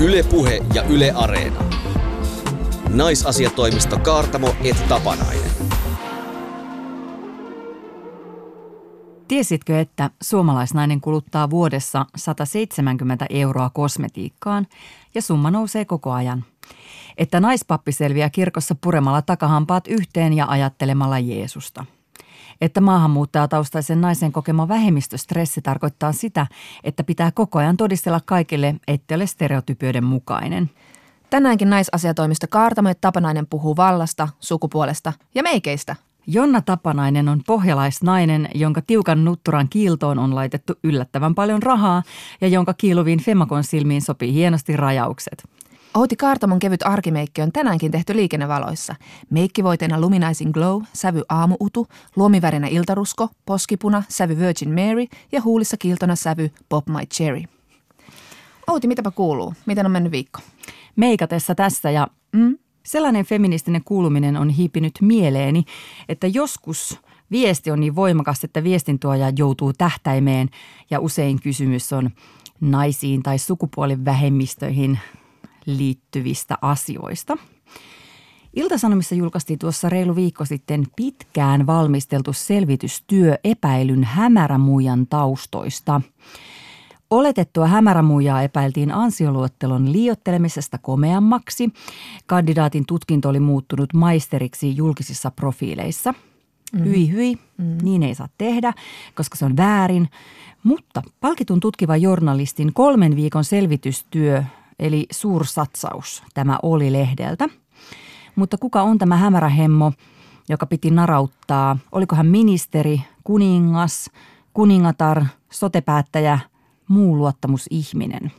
Ylepuhe ja Yle Areena. Naisasiatoimisto Kaartamo et Tapanainen. Tiesitkö, että suomalaisnainen kuluttaa vuodessa 170 euroa kosmetiikkaan ja summa nousee koko ajan? Että naispappi selviää kirkossa puremalla takahampaat yhteen ja ajattelemalla Jeesusta – että maahanmuuttajataustaisen naisen kokema vähemmistöstressi tarkoittaa sitä, että pitää koko ajan todistella kaikille, ettei ole stereotypioiden mukainen. Tänäänkin naisasiatoimisto Kaartamo Tapanainen puhuu vallasta, sukupuolesta ja meikeistä. Jonna Tapanainen on pohjalaisnainen, jonka tiukan nutturan kiiltoon on laitettu yllättävän paljon rahaa ja jonka kiiluviin Femakon silmiin sopii hienosti rajaukset. Outi Kaartamon kevyt arkimeikki on tänäänkin tehty liikennevaloissa. Meikkivoiteena Luminizing Glow, sävy aamuutu, luomivärinä iltarusko, poskipuna, sävy Virgin Mary ja huulissa kiiltona sävy Pop My Cherry. Outi, mitäpä kuuluu? Miten on mennyt viikko? Meikatessa tässä ja mm, sellainen feministinen kuuluminen on hiipinyt mieleeni, että joskus viesti on niin voimakas, että viestintuoja joutuu tähtäimeen ja usein kysymys on naisiin tai sukupuolivähemmistöihin liittyvistä asioista. Iltasanomissa julkaistiin tuossa reilu viikko sitten pitkään valmisteltu selvitystyö epäilyn hämärämuijan taustoista. Oletettua hämärämuijaa epäiltiin ansioluettelon liiottelemisesta komeammaksi. Kandidaatin tutkinto oli muuttunut maisteriksi julkisissa profiileissa. Mm. Hyi hyi, mm. niin ei saa tehdä, koska se on väärin. Mutta palkitun tutkivan journalistin kolmen viikon selvitystyö eli suursatsaus tämä oli lehdeltä. Mutta kuka on tämä hämärähemmo, joka piti narauttaa? Oliko hän ministeri, kuningas, kuningatar, sotepäättäjä, muu luottamusihminen?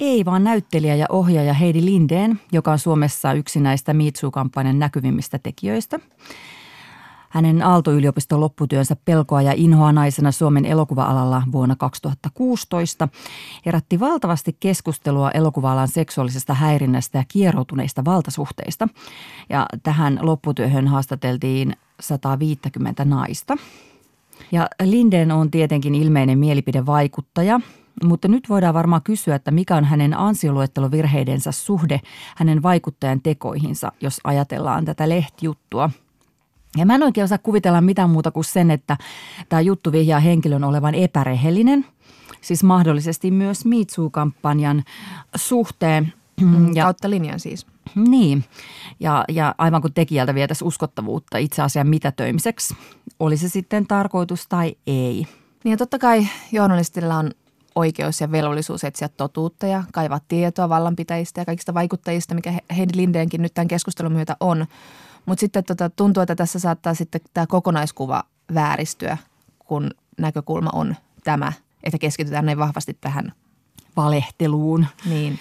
Ei vaan näyttelijä ja ohjaaja Heidi Lindeen, joka on Suomessa yksi näistä Miitsu-kampanjan näkyvimmistä tekijöistä – hänen Aalto-yliopiston lopputyönsä pelkoa ja inhoa naisena Suomen elokuva-alalla vuonna 2016 herätti valtavasti keskustelua elokuva-alan seksuaalisesta häirinnästä ja kieroutuneista valtasuhteista. Ja tähän lopputyöhön haastateltiin 150 naista. Ja Linden on tietenkin ilmeinen mielipidevaikuttaja, mutta nyt voidaan varmaan kysyä, että mikä on hänen ansioluettelovirheidensä suhde hänen vaikuttajan tekoihinsa, jos ajatellaan tätä lehtijuttua – ja mä en oikein osaa kuvitella mitään muuta kuin sen, että tämä juttu vihjaa henkilön olevan epärehellinen, siis mahdollisesti myös MeToo-kampanjan suhteen. Mm, ja, kautta linjan siis. Niin, ja, ja aivan kuin tekijältä vietäisi uskottavuutta itse asian mitätöimiseksi, oli se sitten tarkoitus tai ei. Niin ja totta kai journalistilla on oikeus ja velvollisuus etsiä totuutta ja kaivaa tietoa vallanpitäjistä ja kaikista vaikuttajista, mikä Heidi Lindeenkin nyt tämän keskustelun myötä on – mutta sitten tota, tuntuu, että tässä saattaa sitten tämä kokonaiskuva vääristyä, kun näkökulma on tämä, että keskitytään näin vahvasti tähän valehteluun. Niin.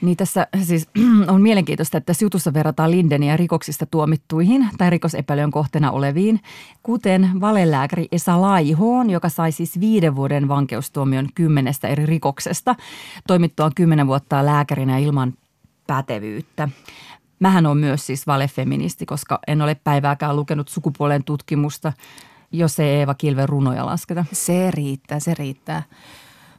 Niin tässä siis on mielenkiintoista, että jutussa verrataan Lindeniä rikoksista tuomittuihin tai rikosepäilyn kohteena oleviin, kuten valelääkäri Esa Laihoon, joka sai siis viiden vuoden vankeustuomion kymmenestä eri rikoksesta, toimittuaan kymmenen vuotta lääkärinä ilman pätevyyttä. Mähän on myös siis valefeministi, koska en ole päivääkään lukenut sukupuolen tutkimusta, jos ei Eeva Kilven runoja lasketa. Se riittää, se riittää.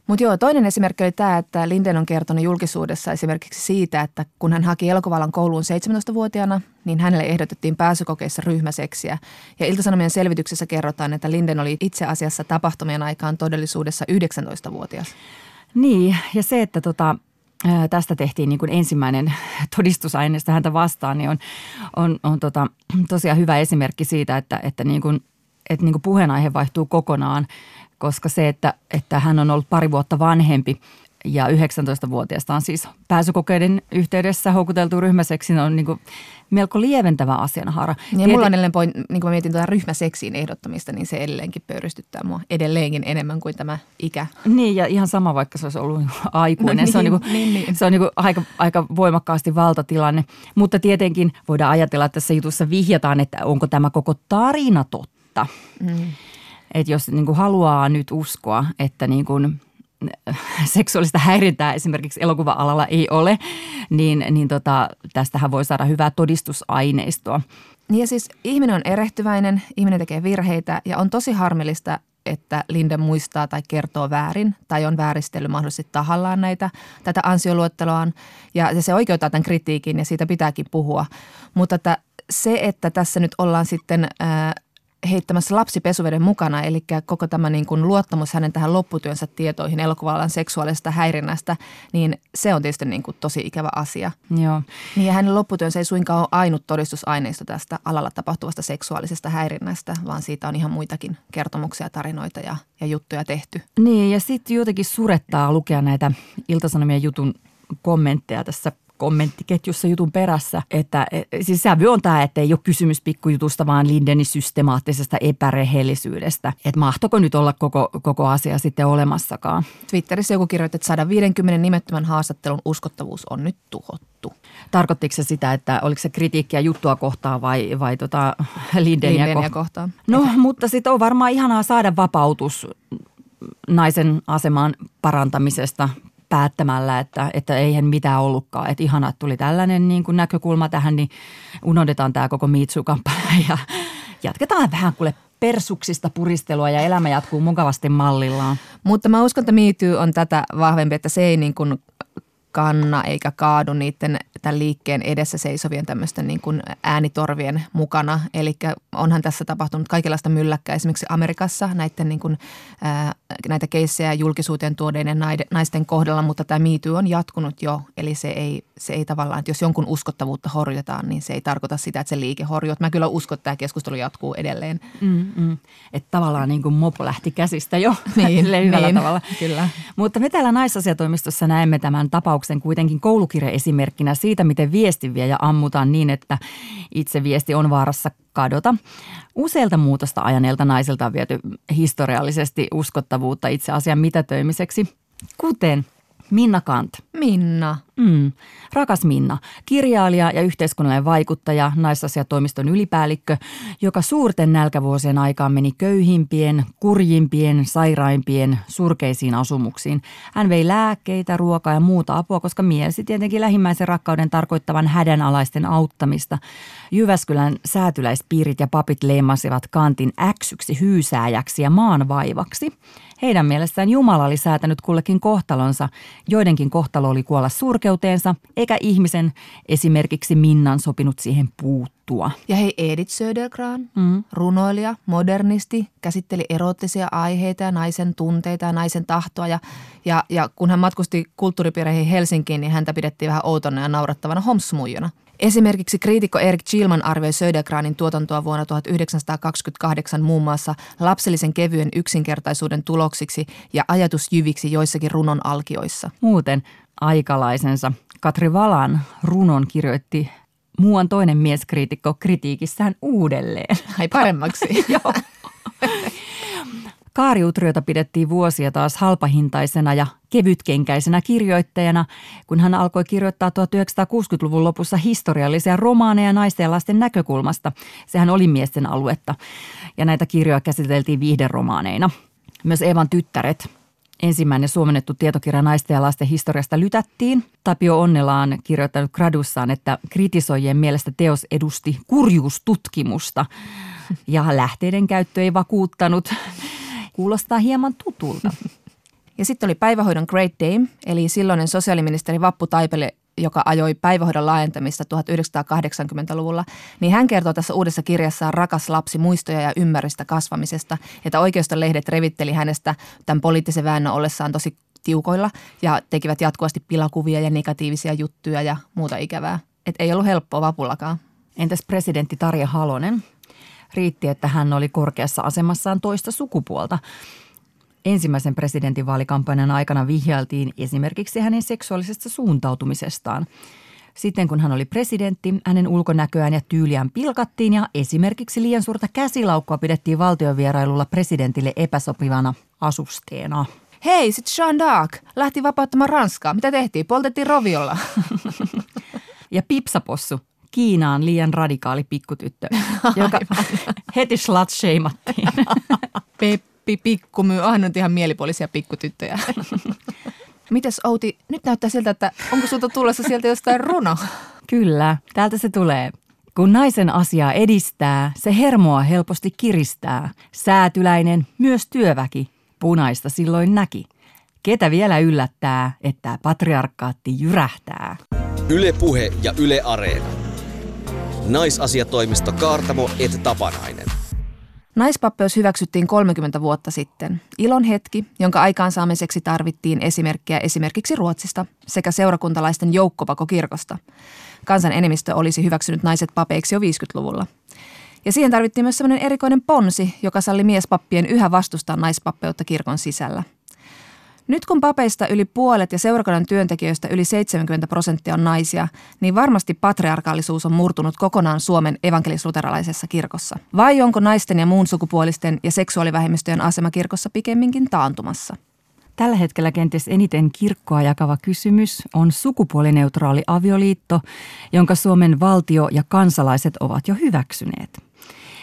Mutta joo, toinen esimerkki oli tämä, että Linden on kertonut julkisuudessa esimerkiksi siitä, että kun hän haki elokuvalan kouluun 17-vuotiaana, niin hänelle ehdotettiin pääsykokeissa ryhmäseksiä. Ja Iltasanomien selvityksessä kerrotaan, että Linden oli itse asiassa tapahtumien aikaan todellisuudessa 19-vuotias. Niin, ja se, että tota, tästä tehtiin niin kuin ensimmäinen todistusaineisto häntä vastaan, niin on, on, on tota, tosiaan hyvä esimerkki siitä, että, että, niin kuin, että niin kuin puheenaihe vaihtuu kokonaan, koska se, että, että hän on ollut pari vuotta vanhempi ja 19-vuotiaasta on siis pääsykokeiden yhteydessä houkuteltu ryhmäseksiin on niin kuin melko lieventävä asianhaara. Niin ja mulla on edelleen, point, niin kun mä mietin tuota ryhmäseksiin ehdottamista, niin se edelleenkin pöyristyttää mua edelleenkin enemmän kuin tämä ikä. Niin ja ihan sama, vaikka se olisi ollut aikuinen. No niin, se on, niin kuin, niin, niin. Se on niin kuin aika, aika voimakkaasti valtatilanne. Mutta tietenkin voidaan ajatella, että tässä jutussa vihjataan, että onko tämä koko tarina totta. Mm. Että jos niin kuin haluaa nyt uskoa, että niin kuin seksuaalista häirintää esimerkiksi elokuva-alalla ei ole, niin, niin tota, tästähän voi saada hyvää todistusaineistoa. Niin ja siis ihminen on erehtyväinen, ihminen tekee virheitä ja on tosi harmillista, että Linde muistaa tai kertoo väärin tai on vääristellyt mahdollisesti tahallaan näitä, tätä ansioluetteloaan. Ja se oikeuttaa tämän kritiikin ja siitä pitääkin puhua. Mutta että se, että tässä nyt ollaan sitten ää, heittämässä lapsi pesuveden mukana, eli koko tämä niin kuin luottamus hänen tähän lopputyönsä tietoihin elokuvalan seksuaalisesta häirinnästä, niin se on tietysti niin kuin tosi ikävä asia. Joo. Niin ja hänen lopputyönsä ei suinkaan ole ainut todistusaineisto tästä alalla tapahtuvasta seksuaalisesta häirinnästä, vaan siitä on ihan muitakin kertomuksia, tarinoita ja, ja juttuja tehty. Niin ja sitten jotenkin surettaa lukea näitä Iltasanomien jutun kommentteja tässä kommenttiketjussa jutun perässä, että e, siis sävy on tämä, että ei ole kysymys pikkujutusta, vaan Lindenin systemaattisesta epärehellisyydestä. Että mahtoko nyt olla koko, koko asia sitten olemassakaan. Twitterissä joku kirjoitti, että 150 nimettömän haastattelun uskottavuus on nyt tuhottu. Tarkoittiko se sitä, että oliko se kritiikkiä juttua kohtaan vai, vai tota Lindenia, Lindenia kohtaan? No, mutta sitten on varmaan ihanaa saada vapautus naisen aseman parantamisesta päättämällä, että, että eihän mitään ollutkaan. Että ihanaa, että tuli tällainen niin kuin näkökulma tähän, niin unohdetaan tämä koko Mitsu-kampanja ja jatketaan vähän kuule persuksista puristelua ja elämä jatkuu mukavasti mallillaan. Mutta mä uskon, että MeToo on tätä vahvempi, että se ei niin kuin kanna eikä kaadu niiden tämän liikkeen edessä seisovien tämmöisten niin kuin äänitorvien mukana. Eli onhan tässä tapahtunut kaikenlaista mylläkkää esimerkiksi Amerikassa näiden niin kuin, ää, näitä keissejä julkisuuteen tuodeiden naisten kohdalla, mutta tämä MeToo on jatkunut jo. Eli se ei, se ei tavallaan, että jos jonkun uskottavuutta horjutetaan, niin se ei tarkoita sitä, että se liike horjuu. Mä kyllä uskon, että tämä keskustelu jatkuu edelleen. Mm, mm. Että tavallaan niin kuin mopo lähti käsistä jo niin, niin, tavalla. Kyllä. Mutta me täällä naisasiatoimistossa näemme tämän tapauksen kuitenkin koulukirjaesimerkkinä siitä, miten viestinviejä ammutaan niin, että itse viesti on vaarassa kadota. Useilta muutosta ajaneilta naisilta on viety historiallisesti uskottavuutta itse asian mitätöimiseksi, kuten Minna Kant. Minna. Mm. Rakas Minna, kirjailija ja yhteiskunnallinen vaikuttaja, naisasiatoimiston ylipäällikkö, joka suurten nälkävuosien aikaan meni köyhimpien, kurjimpien, sairaimpien, surkeisiin asumuksiin. Hän vei lääkkeitä, ruokaa ja muuta apua, koska mielsi tietenkin lähimmäisen rakkauden tarkoittavan hädänalaisten auttamista. Jyväskylän säätyläispiirit ja papit leimasivat Kantin äksyksi, hyysääjäksi ja maanvaivaksi. Heidän mielestään Jumala oli säätänyt kullekin kohtalonsa. Joidenkin kohtalo oli kuolla surkeuteensa, eikä ihmisen, esimerkiksi Minnan, sopinut siihen puuttua. Ja hei, Edith Södergran, mm. runoilija, modernisti, käsitteli erottisia aiheita ja naisen tunteita ja naisen tahtoa. Ja, ja, ja kun hän matkusti kulttuuripiireihin Helsinkiin, niin häntä pidettiin vähän outona ja naurattavana homsmuijona. Esimerkiksi kriitikko Erik Chilman arvioi Södergranin tuotantoa vuonna 1928 muun muassa lapsellisen kevyen yksinkertaisuuden tuloksiksi ja ajatusjyviksi joissakin runon alkioissa. Muuten aikalaisensa Katri Valan runon kirjoitti muuan toinen mieskriitikko kritiikissään uudelleen. Ai paremmaksi. Joo. Kaariutriota pidettiin vuosia taas halpahintaisena ja kevytkenkäisenä kirjoittajana, kun hän alkoi kirjoittaa 1960-luvun lopussa historiallisia romaaneja naisten ja lasten näkökulmasta. Sehän oli miesten aluetta ja näitä kirjoja käsiteltiin viihderomaaneina. Myös Evan tyttäret, ensimmäinen suomennettu tietokirja naisten ja lasten historiasta lytättiin. Tapio Onnela on kirjoittanut gradussaan, että kritisoijien mielestä teos edusti kurjuustutkimusta ja lähteiden käyttö ei vakuuttanut. Kuulostaa hieman tutulta. Ja sitten oli päivähoidon Great Dame, eli silloinen sosiaaliministeri Vappu Taipele, joka ajoi päivähoidon laajentamista 1980-luvulla, niin hän kertoo tässä uudessa kirjassaan Rakas lapsi muistoja ja ymmärrystä kasvamisesta, että oikeistolehdet revitteli hänestä tämän poliittisen väännön ollessaan tosi tiukoilla ja tekivät jatkuvasti pilakuvia ja negatiivisia juttuja ja muuta ikävää. Et ei ollut helppoa vapullakaan. Entäs presidentti Tarja Halonen? Riitti, että hän oli korkeassa asemassaan toista sukupuolta. Ensimmäisen presidentinvaalikampanjan aikana vihjailtiin esimerkiksi hänen seksuaalisesta suuntautumisestaan. Sitten kun hän oli presidentti, hänen ulkonäköään ja tyyliään pilkattiin ja esimerkiksi liian suurta käsilaukkua pidettiin valtiovierailulla presidentille epäsopivana asusteena. Hei, sit Jean d'Arc lähti vapauttamaan Ranskaa. Mitä tehtiin? Poltettiin roviolla. ja Pipsapossu, Kiinaan liian radikaali pikkutyttö, joka heti slut Peppi Pikkumyy, ah, on ihan mielipuolisia pikkutyttöjä. Mites Outi, nyt näyttää siltä, että onko sulta tulossa sieltä jostain runo? Kyllä, täältä se tulee. Kun naisen asiaa edistää, se hermoa helposti kiristää. Säätyläinen, myös työväki, punaista silloin näki. Ketä vielä yllättää, että patriarkaatti jyrähtää? Yle Puhe ja Yle Areena. Naisasiatoimisto Kaartamo et Tapanainen. Naispappeus hyväksyttiin 30 vuotta sitten. Ilon hetki, jonka aikaansaamiseksi tarvittiin esimerkkejä esimerkiksi Ruotsista sekä seurakuntalaisten joukkopako kirkosta. Kansan enemmistö olisi hyväksynyt naiset papeiksi jo 50-luvulla. Ja siihen tarvittiin myös sellainen erikoinen ponsi, joka salli miespappien yhä vastustaa naispappeutta kirkon sisällä – nyt kun papeista yli puolet ja seurakunnan työntekijöistä yli 70 prosenttia on naisia, niin varmasti patriarkaalisuus on murtunut kokonaan Suomen evankelisluterilaisessa kirkossa. Vai onko naisten ja muun sukupuolisten ja seksuaalivähemmistöjen asema kirkossa pikemminkin taantumassa? Tällä hetkellä kenties eniten kirkkoa jakava kysymys on sukupuolineutraali avioliitto, jonka Suomen valtio ja kansalaiset ovat jo hyväksyneet.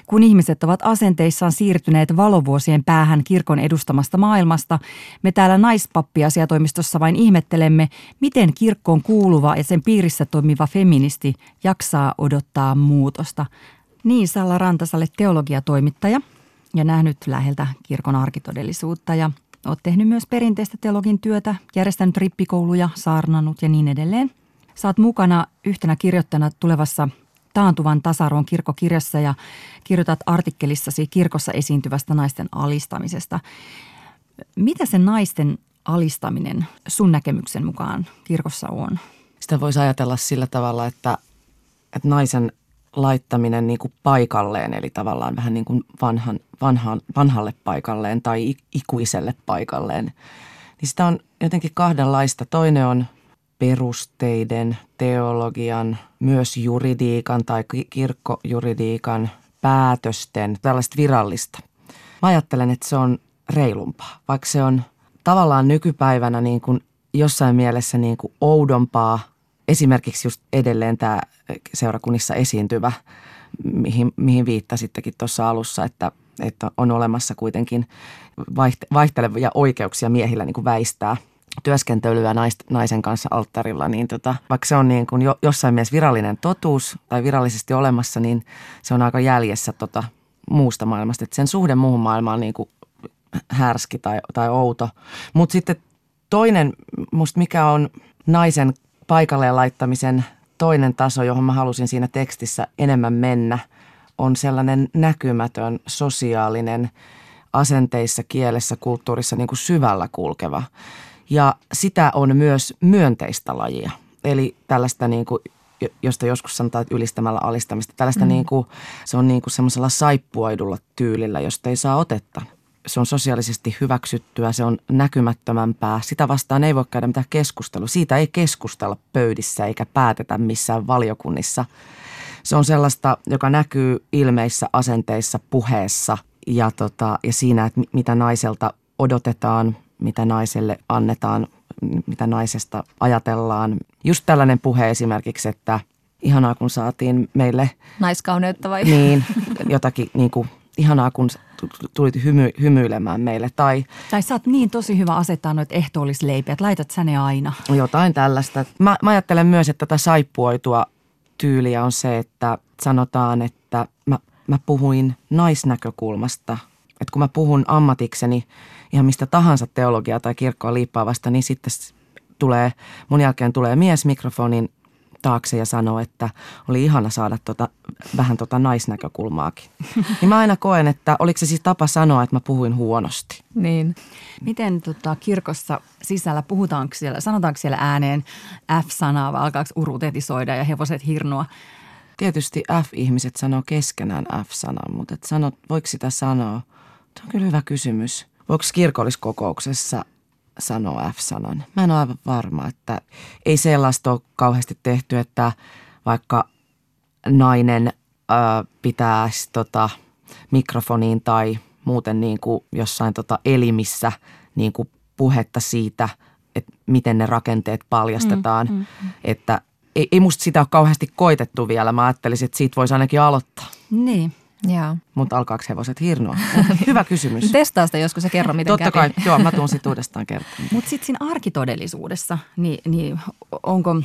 Kun ihmiset ovat asenteissaan siirtyneet valovuosien päähän kirkon edustamasta maailmasta, me täällä naispappiasiatoimistossa vain ihmettelemme, miten kirkkoon kuuluva ja sen piirissä toimiva feministi jaksaa odottaa muutosta. Niin Salla Rantasalle teologiatoimittaja ja nähnyt läheltä kirkon arkitodellisuutta ja olet tehnyt myös perinteistä teologin työtä, järjestänyt rippikouluja, saarnannut ja niin edelleen. Saat mukana yhtenä kirjoittajana tulevassa taantuvan tasa-arvon kirkkokirjassa ja kirjoitat artikkelissasi kirkossa esiintyvästä naisten alistamisesta. Mitä se naisten alistaminen sun näkemyksen mukaan kirkossa on? Sitä voisi ajatella sillä tavalla, että, että naisen laittaminen niin kuin paikalleen, eli tavallaan vähän niin kuin vanhan, vanhan, vanhalle paikalleen tai ikuiselle paikalleen, niin sitä on jotenkin kahdenlaista. Toinen on perusteiden, teologian, myös juridiikan tai kirkkojuridiikan päätösten, tällaista virallista. Mä ajattelen, että se on reilumpaa, vaikka se on tavallaan nykypäivänä niin kuin jossain mielessä niin kuin oudompaa. Esimerkiksi just edelleen tämä seurakunnissa esiintyvä, mihin, mihin viittasittekin tuossa alussa, että, että on olemassa kuitenkin vaihtelevia oikeuksia miehillä niin kuin väistää – työskentelyä nais, naisen kanssa alttarilla, niin tota, vaikka se on niin kuin jo, jossain mielessä virallinen totuus tai virallisesti olemassa, niin se on aika jäljessä tota muusta maailmasta. Että sen suhde muuhun maailmaan on niin kuin härski tai, tai outo. Mutta sitten toinen, musta mikä on naisen paikalle laittamisen toinen taso, johon mä halusin siinä tekstissä enemmän mennä, on sellainen näkymätön sosiaalinen asenteissa, kielessä, kulttuurissa niin kuin syvällä kulkeva ja sitä on myös myönteistä lajia. Eli tällaista niin kuin, josta joskus sanotaan, että ylistämällä alistamista. Tällaista mm. niin kuin, se on niin kuin semmoisella saippuoidulla tyylillä, josta ei saa otetta. Se on sosiaalisesti hyväksyttyä, se on näkymättömämpää. Sitä vastaan ei voi käydä mitään keskustelua. Siitä ei keskustella pöydissä eikä päätetä missään valiokunnissa. Se on sellaista, joka näkyy ilmeissä, asenteissa, puheessa ja, tota, ja siinä, että mitä naiselta odotetaan, mitä naiselle annetaan, mitä naisesta ajatellaan. Just tällainen puhe esimerkiksi, että ihanaa kun saatiin meille... Naiskauneutta vai? Niin, jotakin niin kuin, ihanaa kun tulit hymy, hymyilemään meille. Tai, tai sä oot niin tosi hyvä asettaa noita ehtoollisleipiä, että laitat sä ne aina. Jotain tällaista. Mä, mä ajattelen myös, että tätä saippuoitua tyyliä on se, että sanotaan, että mä, mä puhuin naisnäkökulmasta. Että kun mä puhun ammatikseni ihan mistä tahansa teologiaa tai kirkkoa liippaavasta, niin sitten tulee, mun jälkeen tulee mies mikrofonin taakse ja sanoo, että oli ihana saada tota, vähän tota naisnäkökulmaakin. niin mä aina koen, että oliko se siis tapa sanoa, että mä puhuin huonosti. Niin. Miten tota, kirkossa sisällä, puhutaanko siellä, sanotaanko siellä ääneen F-sanaa vai alkaako urutetisoida ja hevoset hirnoa? Tietysti F-ihmiset sanoo keskenään F-sanan, mutta et sano, voiko sitä sanoa? Tuo on kyllä hyvä kysymys. Voiko kirkolliskokouksessa sanoa F-sanan? Mä en ole aivan varma, että ei sellaista ole kauheasti tehty, että vaikka nainen ö, pitää tota, mikrofoniin tai muuten niin kuin jossain tota elimissä niin kuin puhetta siitä, että miten ne rakenteet paljastetaan. Mm, mm, mm. Että ei, ei musta sitä ole kauheasti koitettu vielä. Mä ajattelisin, että siitä voisi ainakin aloittaa. Niin. Joo. Mutta alkaako hevoset hirnoa? Hyvä kysymys. Testaa sitä joskus ja kerro, miten Totta kävi. kai, joo, mä tuun sitten uudestaan kertomaan. Mutta sitten siinä arkitodellisuudessa, niin, niin onko,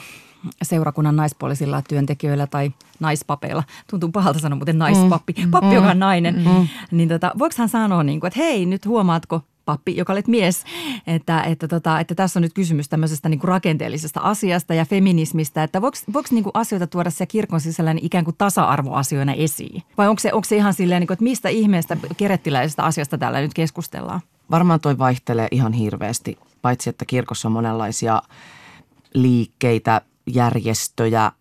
seurakunnan naispuolisilla työntekijöillä tai naispapeilla, tuntuu pahalta sanoa muuten naispappi, mm. pappi, joka on nainen, mm. niin tota, voiko hän sanoa niin kuin, että hei nyt huomaatko pappi, joka olet mies, että, että, tota, että tässä on nyt kysymys tämmöisestä niin kuin rakenteellisesta asiasta ja feminismistä, että voiko, voiko niin kuin asioita tuoda siellä kirkon sisällä niin ikään kuin tasa-arvoasioina esiin? Vai onko se, onko se ihan silleen, niin kuin, että mistä ihmeestä kerettiläisestä asiasta täällä nyt keskustellaan? Varmaan toi vaihtelee ihan hirveästi, paitsi että kirkossa on monenlaisia liikkeitä, järjestöjä,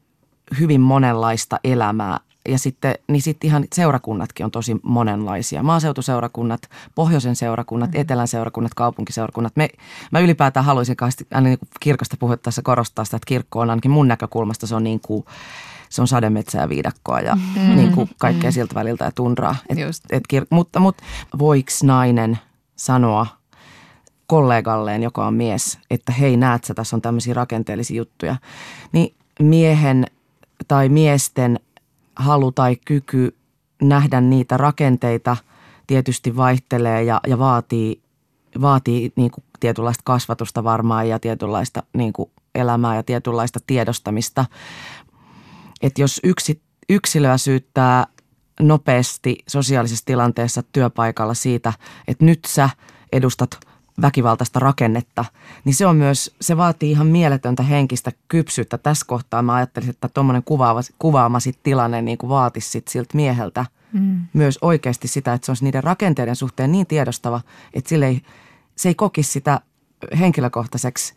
hyvin monenlaista elämää. Ja sitten, niin sitten ihan seurakunnatkin on tosi monenlaisia. Maaseutuseurakunnat, pohjoisen seurakunnat, mm-hmm. etelän seurakunnat, kaupunkiseurakunnat. Me, mä ylipäätään haluaisin aina niin kirkosta puhuttaessa korostaa sitä, että kirkko on ainakin mun näkökulmasta se on niin kuin se on sademetsää ja viidakkoa ja mm-hmm. niin kuin kaikkea mm-hmm. siltä väliltä ja tundraa. Et, et kir- mutta, mutta voiko nainen sanoa kollegalleen, joka on mies, että hei näet sä, tässä on tämmöisiä rakenteellisia juttuja, niin miehen tai miesten halu tai kyky nähdä niitä rakenteita tietysti vaihtelee ja, ja vaatii, vaatii niin kuin tietynlaista kasvatusta varmaan ja tietynlaista niin kuin elämää ja tietynlaista tiedostamista. Että jos yksi, yksilöä syyttää nopeasti sosiaalisessa tilanteessa työpaikalla siitä, että nyt sä edustat – väkivaltaista rakennetta, niin se on myös, se vaatii ihan mieletöntä henkistä kypsyyttä. Tässä kohtaa mä ajattelisin, että tuommoinen kuvaava, kuvaamasi tilanne niin kuin vaatisi sit siltä mieheltä mm. myös oikeasti sitä, että se olisi niiden rakenteiden suhteen niin tiedostava, että sille ei, se ei kokisi sitä henkilökohtaiseksi.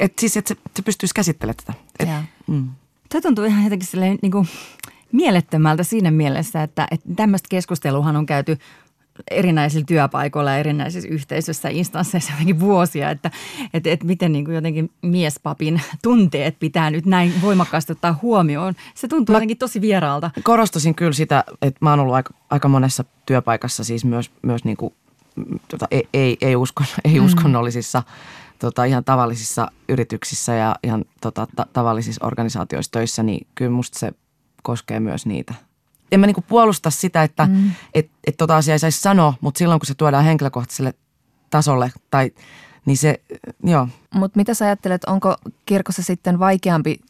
Et siis, että se, se pystyisi käsittelemään tätä. Et, mm. Tämä tuntuu ihan jotenkin silleen niin kuin mielettömältä siinä mielessä, että, että tämmöistä keskusteluhan on käyty erinäisillä työpaikoilla ja erinäisissä yhteisöissä instansseissa jotenkin vuosia, että, että, että miten niin kuin jotenkin miespapin tunteet pitää nyt näin voimakkaasti ottaa huomioon. Se tuntuu mä jotenkin tosi vieraalta. Korostasin kyllä sitä, että mä oon ollut aika, aika monessa työpaikassa siis myös, myös niin kuin, tota, ei, ei, ei, uskon, ei mm. uskonnollisissa tota, ihan tavallisissa yrityksissä ja ihan tota, ta- tavallisissa organisaatioissa töissä, niin kyllä musta se koskee myös niitä – en mä niinku puolusta sitä, että mm. et, et tota asiaa ei saisi sanoa, mutta silloin kun se tuodaan henkilökohtaiselle tasolle tai niin se, joo. Mutta mitä sä ajattelet, onko kirkossa sitten vaikeampi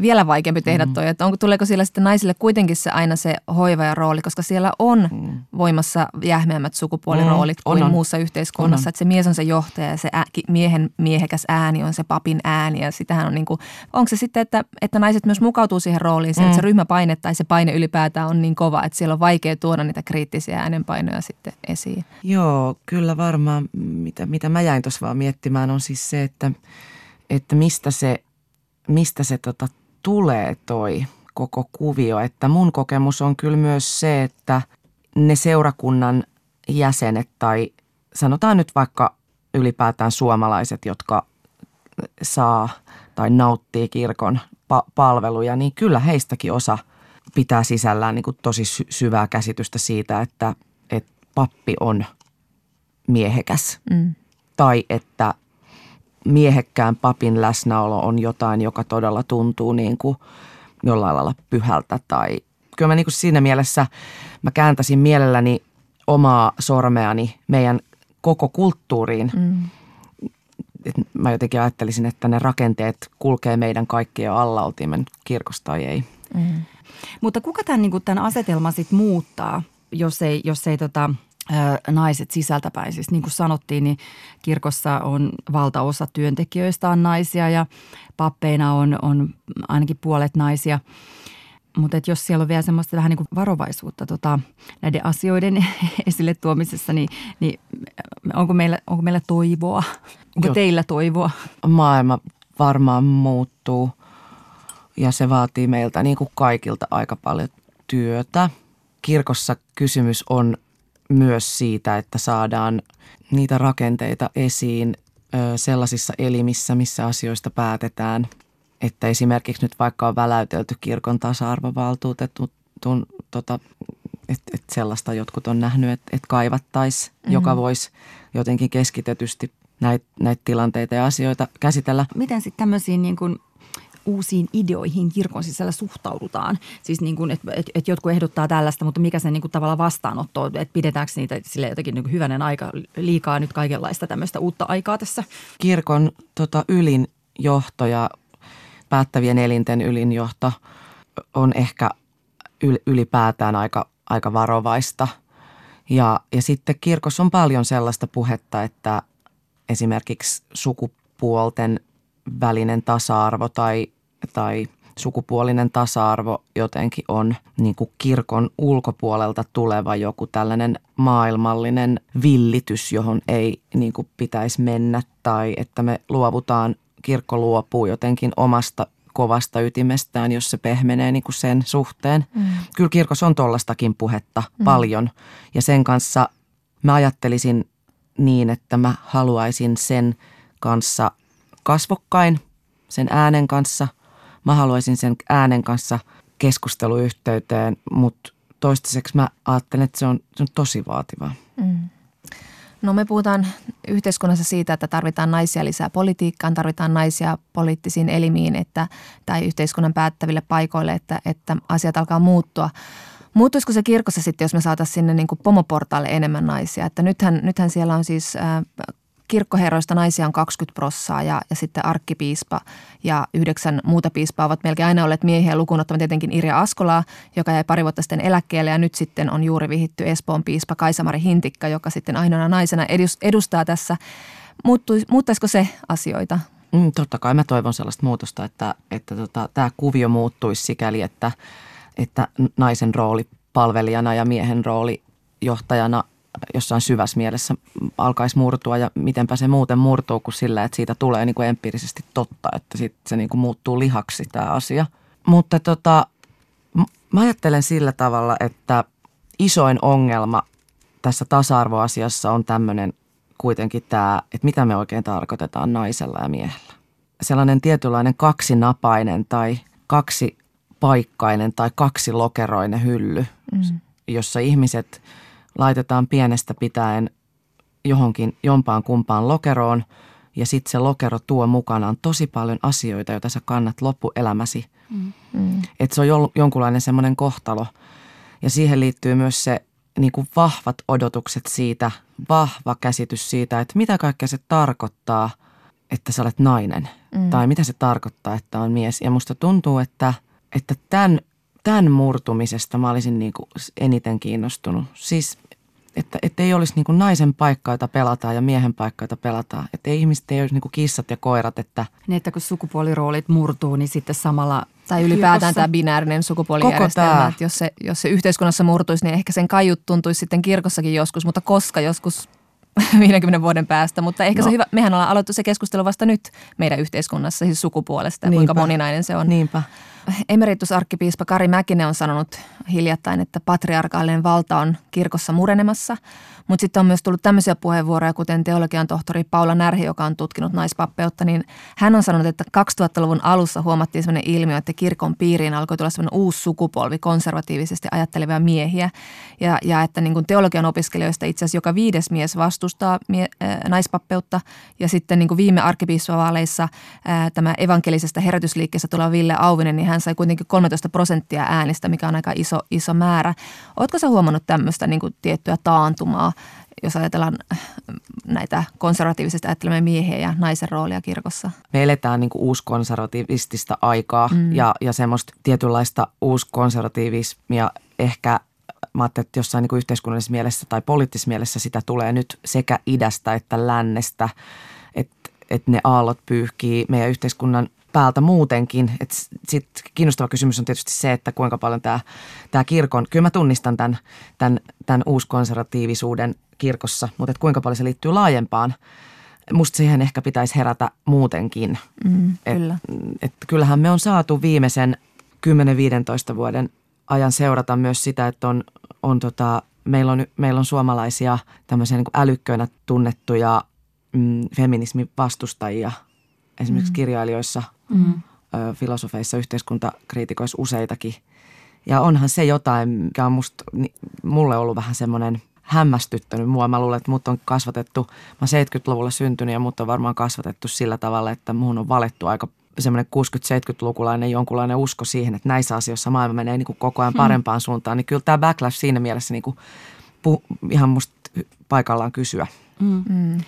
vielä vaikeampi tehdä mm. toi, että onko, tuleeko siellä sitten naisille kuitenkin se aina se hoiva ja rooli, koska siellä on mm. voimassa jähmeämmät sukupuoliroolit mm. kuin on, muussa yhteiskunnassa, on, on. että se mies on se johtaja ja se ä, miehen miehekäs ääni on se papin ääni ja sitähän on niin kuin, onko se sitten, että, että naiset myös mukautuu siihen rooliin, mm. että se mm. ryhmäpaine tai se paine ylipäätään on niin kova, että siellä on vaikea tuoda niitä kriittisiä äänenpainoja sitten esiin. Joo, kyllä varmaan, mitä, mitä mä jäin tuossa vaan miettimään on siis se, että, että mistä se, mistä se tota tulee toi koko kuvio. Että mun kokemus on kyllä myös se, että ne seurakunnan jäsenet tai sanotaan nyt vaikka ylipäätään suomalaiset, jotka saa tai nauttii kirkon pa- palveluja, niin kyllä heistäkin osa pitää sisällään niin kuin tosi sy- syvää käsitystä siitä, että, että pappi on miehekäs. Mm. Tai että miehekkään papin läsnäolo on jotain, joka todella tuntuu niin kuin jollain lailla pyhältä. Tai kyllä mä niin kuin siinä mielessä mä kääntäisin mielelläni omaa sormeani meidän koko kulttuuriin. Mm. Et mä jotenkin ajattelisin, että ne rakenteet kulkee meidän kaikkien alla, oltiin me nyt kirkosta tai ei. Mm. Mutta kuka tämän, niin kuin tämän asetelman sitten muuttaa, jos ei, jos ei tota, naiset sisältäpäin. Siis niin kuin sanottiin, niin kirkossa on valtaosa työntekijöistä on naisia ja pappeina on, on ainakin puolet naisia. Mutta jos siellä on vielä semmoista vähän niin kuin varovaisuutta tota, näiden asioiden esille tuomisessa, niin, niin onko, meillä, onko meillä toivoa? Onko Joo. teillä toivoa? Maailma varmaan muuttuu ja se vaatii meiltä niin kuin kaikilta aika paljon työtä. Kirkossa kysymys on myös siitä, että saadaan niitä rakenteita esiin sellaisissa elimissä, missä asioista päätetään. Että esimerkiksi nyt vaikka on väläytelty kirkon tasa-arvovaltuutetun, tota, että et sellaista jotkut on nähnyt, että et kaivattaisiin, mm-hmm. joka voisi jotenkin keskitetysti näitä näit tilanteita ja asioita käsitellä. Miten sitten tämmöisiin niin kuin uusiin ideoihin kirkon sisällä suhtaudutaan. Siis niin kuin, että et, et jotkut ehdottaa tällaista, mutta mikä se niin kuin tavalla vastaanotto, että pidetäänkö niitä sille jotenkin niin hyvänen aika liikaa nyt kaikenlaista tämmöistä uutta aikaa tässä? Kirkon tota, ylin johto ja päättävien elinten ylinjohto on ehkä ylipäätään aika, aika varovaista. Ja, ja sitten kirkossa on paljon sellaista puhetta, että esimerkiksi sukupuolten välinen tasa-arvo tai, tai sukupuolinen tasa-arvo jotenkin on niin kuin kirkon ulkopuolelta tuleva joku tällainen maailmallinen villitys, johon ei niin kuin pitäisi mennä tai että me luovutaan, kirkko luopuu jotenkin omasta kovasta ytimestään, jos se pehmenee niin kuin sen suhteen. Mm. Kyllä kirkossa on tollastakin puhetta mm. paljon ja sen kanssa mä ajattelisin niin, että mä haluaisin sen kanssa kasvokkain, sen äänen kanssa. Mä haluaisin sen äänen kanssa keskusteluyhteyteen, mutta toistaiseksi mä ajattelen, että se on, se on tosi vaativaa. Mm. No me puhutaan yhteiskunnassa siitä, että tarvitaan naisia lisää politiikkaan, tarvitaan naisia poliittisiin elimiin että, tai yhteiskunnan päättäville paikoille, että, että asiat alkaa muuttua. Muuttuisiko se kirkossa sitten, jos me saataisiin sinne niin kuin pomoportaalle enemmän naisia? Että nythän, nythän siellä on siis äh, kirkkoherroista naisia on 20 prossaa ja, ja sitten arkkipiispa ja yhdeksän muuta piispaa ovat melkein aina olleet miehiä lukuun tietenkin Irja Askolaa, joka jäi pari vuotta sitten eläkkeelle ja nyt sitten on juuri vihitty Espoon piispa Kaisamari Hintikka, joka sitten ainoana naisena edustaa tässä. Muuttuis, muuttaisiko se asioita? Mm, totta kai mä toivon sellaista muutosta, että, että tota, tämä kuvio muuttuisi sikäli, että, että naisen rooli palvelijana ja miehen rooli johtajana jossain syvässä mielessä alkaisi murtua ja mitenpä se muuten murtuu kuin sillä, että siitä tulee niin kuin empiirisesti totta, että sit se niin kuin muuttuu lihaksi tämä asia. Mutta tota, mä ajattelen sillä tavalla, että isoin ongelma tässä tasa-arvoasiassa on tämmöinen kuitenkin tämä, että mitä me oikein tarkoitetaan naisella ja miehellä. Sellainen tietynlainen kaksinapainen tai kaksipaikkainen tai kaksilokeroinen hylly, mm. jossa ihmiset – laitetaan pienestä pitäen johonkin jompaan kumpaan lokeroon ja sitten se lokero tuo mukanaan tosi paljon asioita, joita sä kannat loppuelämäsi. Mm. Että se on jonkunlainen semmoinen kohtalo. Ja siihen liittyy myös se niin kuin vahvat odotukset siitä, vahva käsitys siitä, että mitä kaikkea se tarkoittaa, että sä olet nainen. Mm. Tai mitä se tarkoittaa, että on mies. Ja musta tuntuu, että, että tämän, tämän murtumisesta mä olisin niin kuin eniten kiinnostunut. Siis että, että ei olisi niin kuin naisen paikka, jota pelataan ja miehen paikka, jota pelataan. Että ei ihmiset ei olisi niin kuin kissat ja koirat. Että niin, että kun sukupuoliroolit murtuu, niin sitten samalla tai ylipäätään tämä binäärinen sukupuolijärjestelmä, että jos se, jos se yhteiskunnassa murtuisi, niin ehkä sen kaiut tuntuisi sitten kirkossakin joskus, mutta koska joskus 50 vuoden päästä, mutta ehkä no. se hyvä, mehän ollaan aloittu se keskustelu vasta nyt meidän yhteiskunnassa, siis sukupuolesta, Niinpä. kuinka moninainen se on. Niinpä. Emeritusarkkipiispa Kari Mäkinen on sanonut hiljattain, että patriarkaalinen valta on kirkossa murenemassa – mutta sitten on myös tullut tämmöisiä puheenvuoroja, kuten teologian tohtori Paula Närhi, joka on tutkinut naispappeutta, niin hän on sanonut, että 2000-luvun alussa huomattiin sellainen ilmiö, että kirkon piiriin alkoi tulla sellainen uusi sukupolvi konservatiivisesti ajattelevia miehiä. Ja, ja että niin kuin teologian opiskelijoista itse asiassa joka viides mies vastustaa mie- naispappeutta. Ja sitten niin kuin viime arkkipiispavaaleissa tämä evankelisesta herätysliikkeestä tuleva Ville Auvinen, niin hän sai kuitenkin 13 prosenttia äänistä, mikä on aika iso, iso määrä. Oletko sä huomannut tämmöistä niin kuin tiettyä taantumaa jos ajatellaan näitä konservatiivisesti ajattelemia miehiä ja naisen roolia kirkossa? Me eletään niin uuskonservatiivistista aikaa mm. ja, ja semmoista tietynlaista uuskonservatiivismia ehkä mä ajattelin, että jossain niin yhteiskunnallisessa mielessä tai poliittisessa mielessä sitä tulee nyt sekä idästä että lännestä, että, että ne aallot pyyhkii meidän yhteiskunnan päältä muutenkin. Sitten kiinnostava kysymys on tietysti se, että kuinka paljon tämä, tämä kirkon, kyllä mä tunnistan tämän, tämän, tämän uuskonservatiivisuuden kirkossa, mutta että kuinka paljon se liittyy laajempaan. Musta siihen ehkä pitäisi herätä muutenkin. Mm, et, kyllä. Et kyllähän me on saatu viimeisen 10-15 vuoden ajan seurata myös sitä, että on, on tota, meillä, on, meillä on suomalaisia tämmöisiä niin älykköinä tunnettuja mm, feminismin vastustajia esimerkiksi mm. kirjailijoissa – mm. filosofeissa, yhteiskuntakriitikoissa useitakin. Ja onhan se jotain, mikä on musta, mulle ollut vähän semmoinen hämmästyttänyt mua. Mä luulen, että mut on kasvatettu, mä 70-luvulla syntynyt ja mut on varmaan kasvatettu sillä tavalla, että muun on valettu aika semmoinen 60-70-lukulainen jonkunlainen usko siihen, että näissä asioissa maailma menee niin kuin koko ajan hmm. parempaan hmm. suuntaan. Niin kyllä tämä backlash siinä mielessä niin kuin puh- ihan musta paikallaan kysyä. Hmm. Hmm.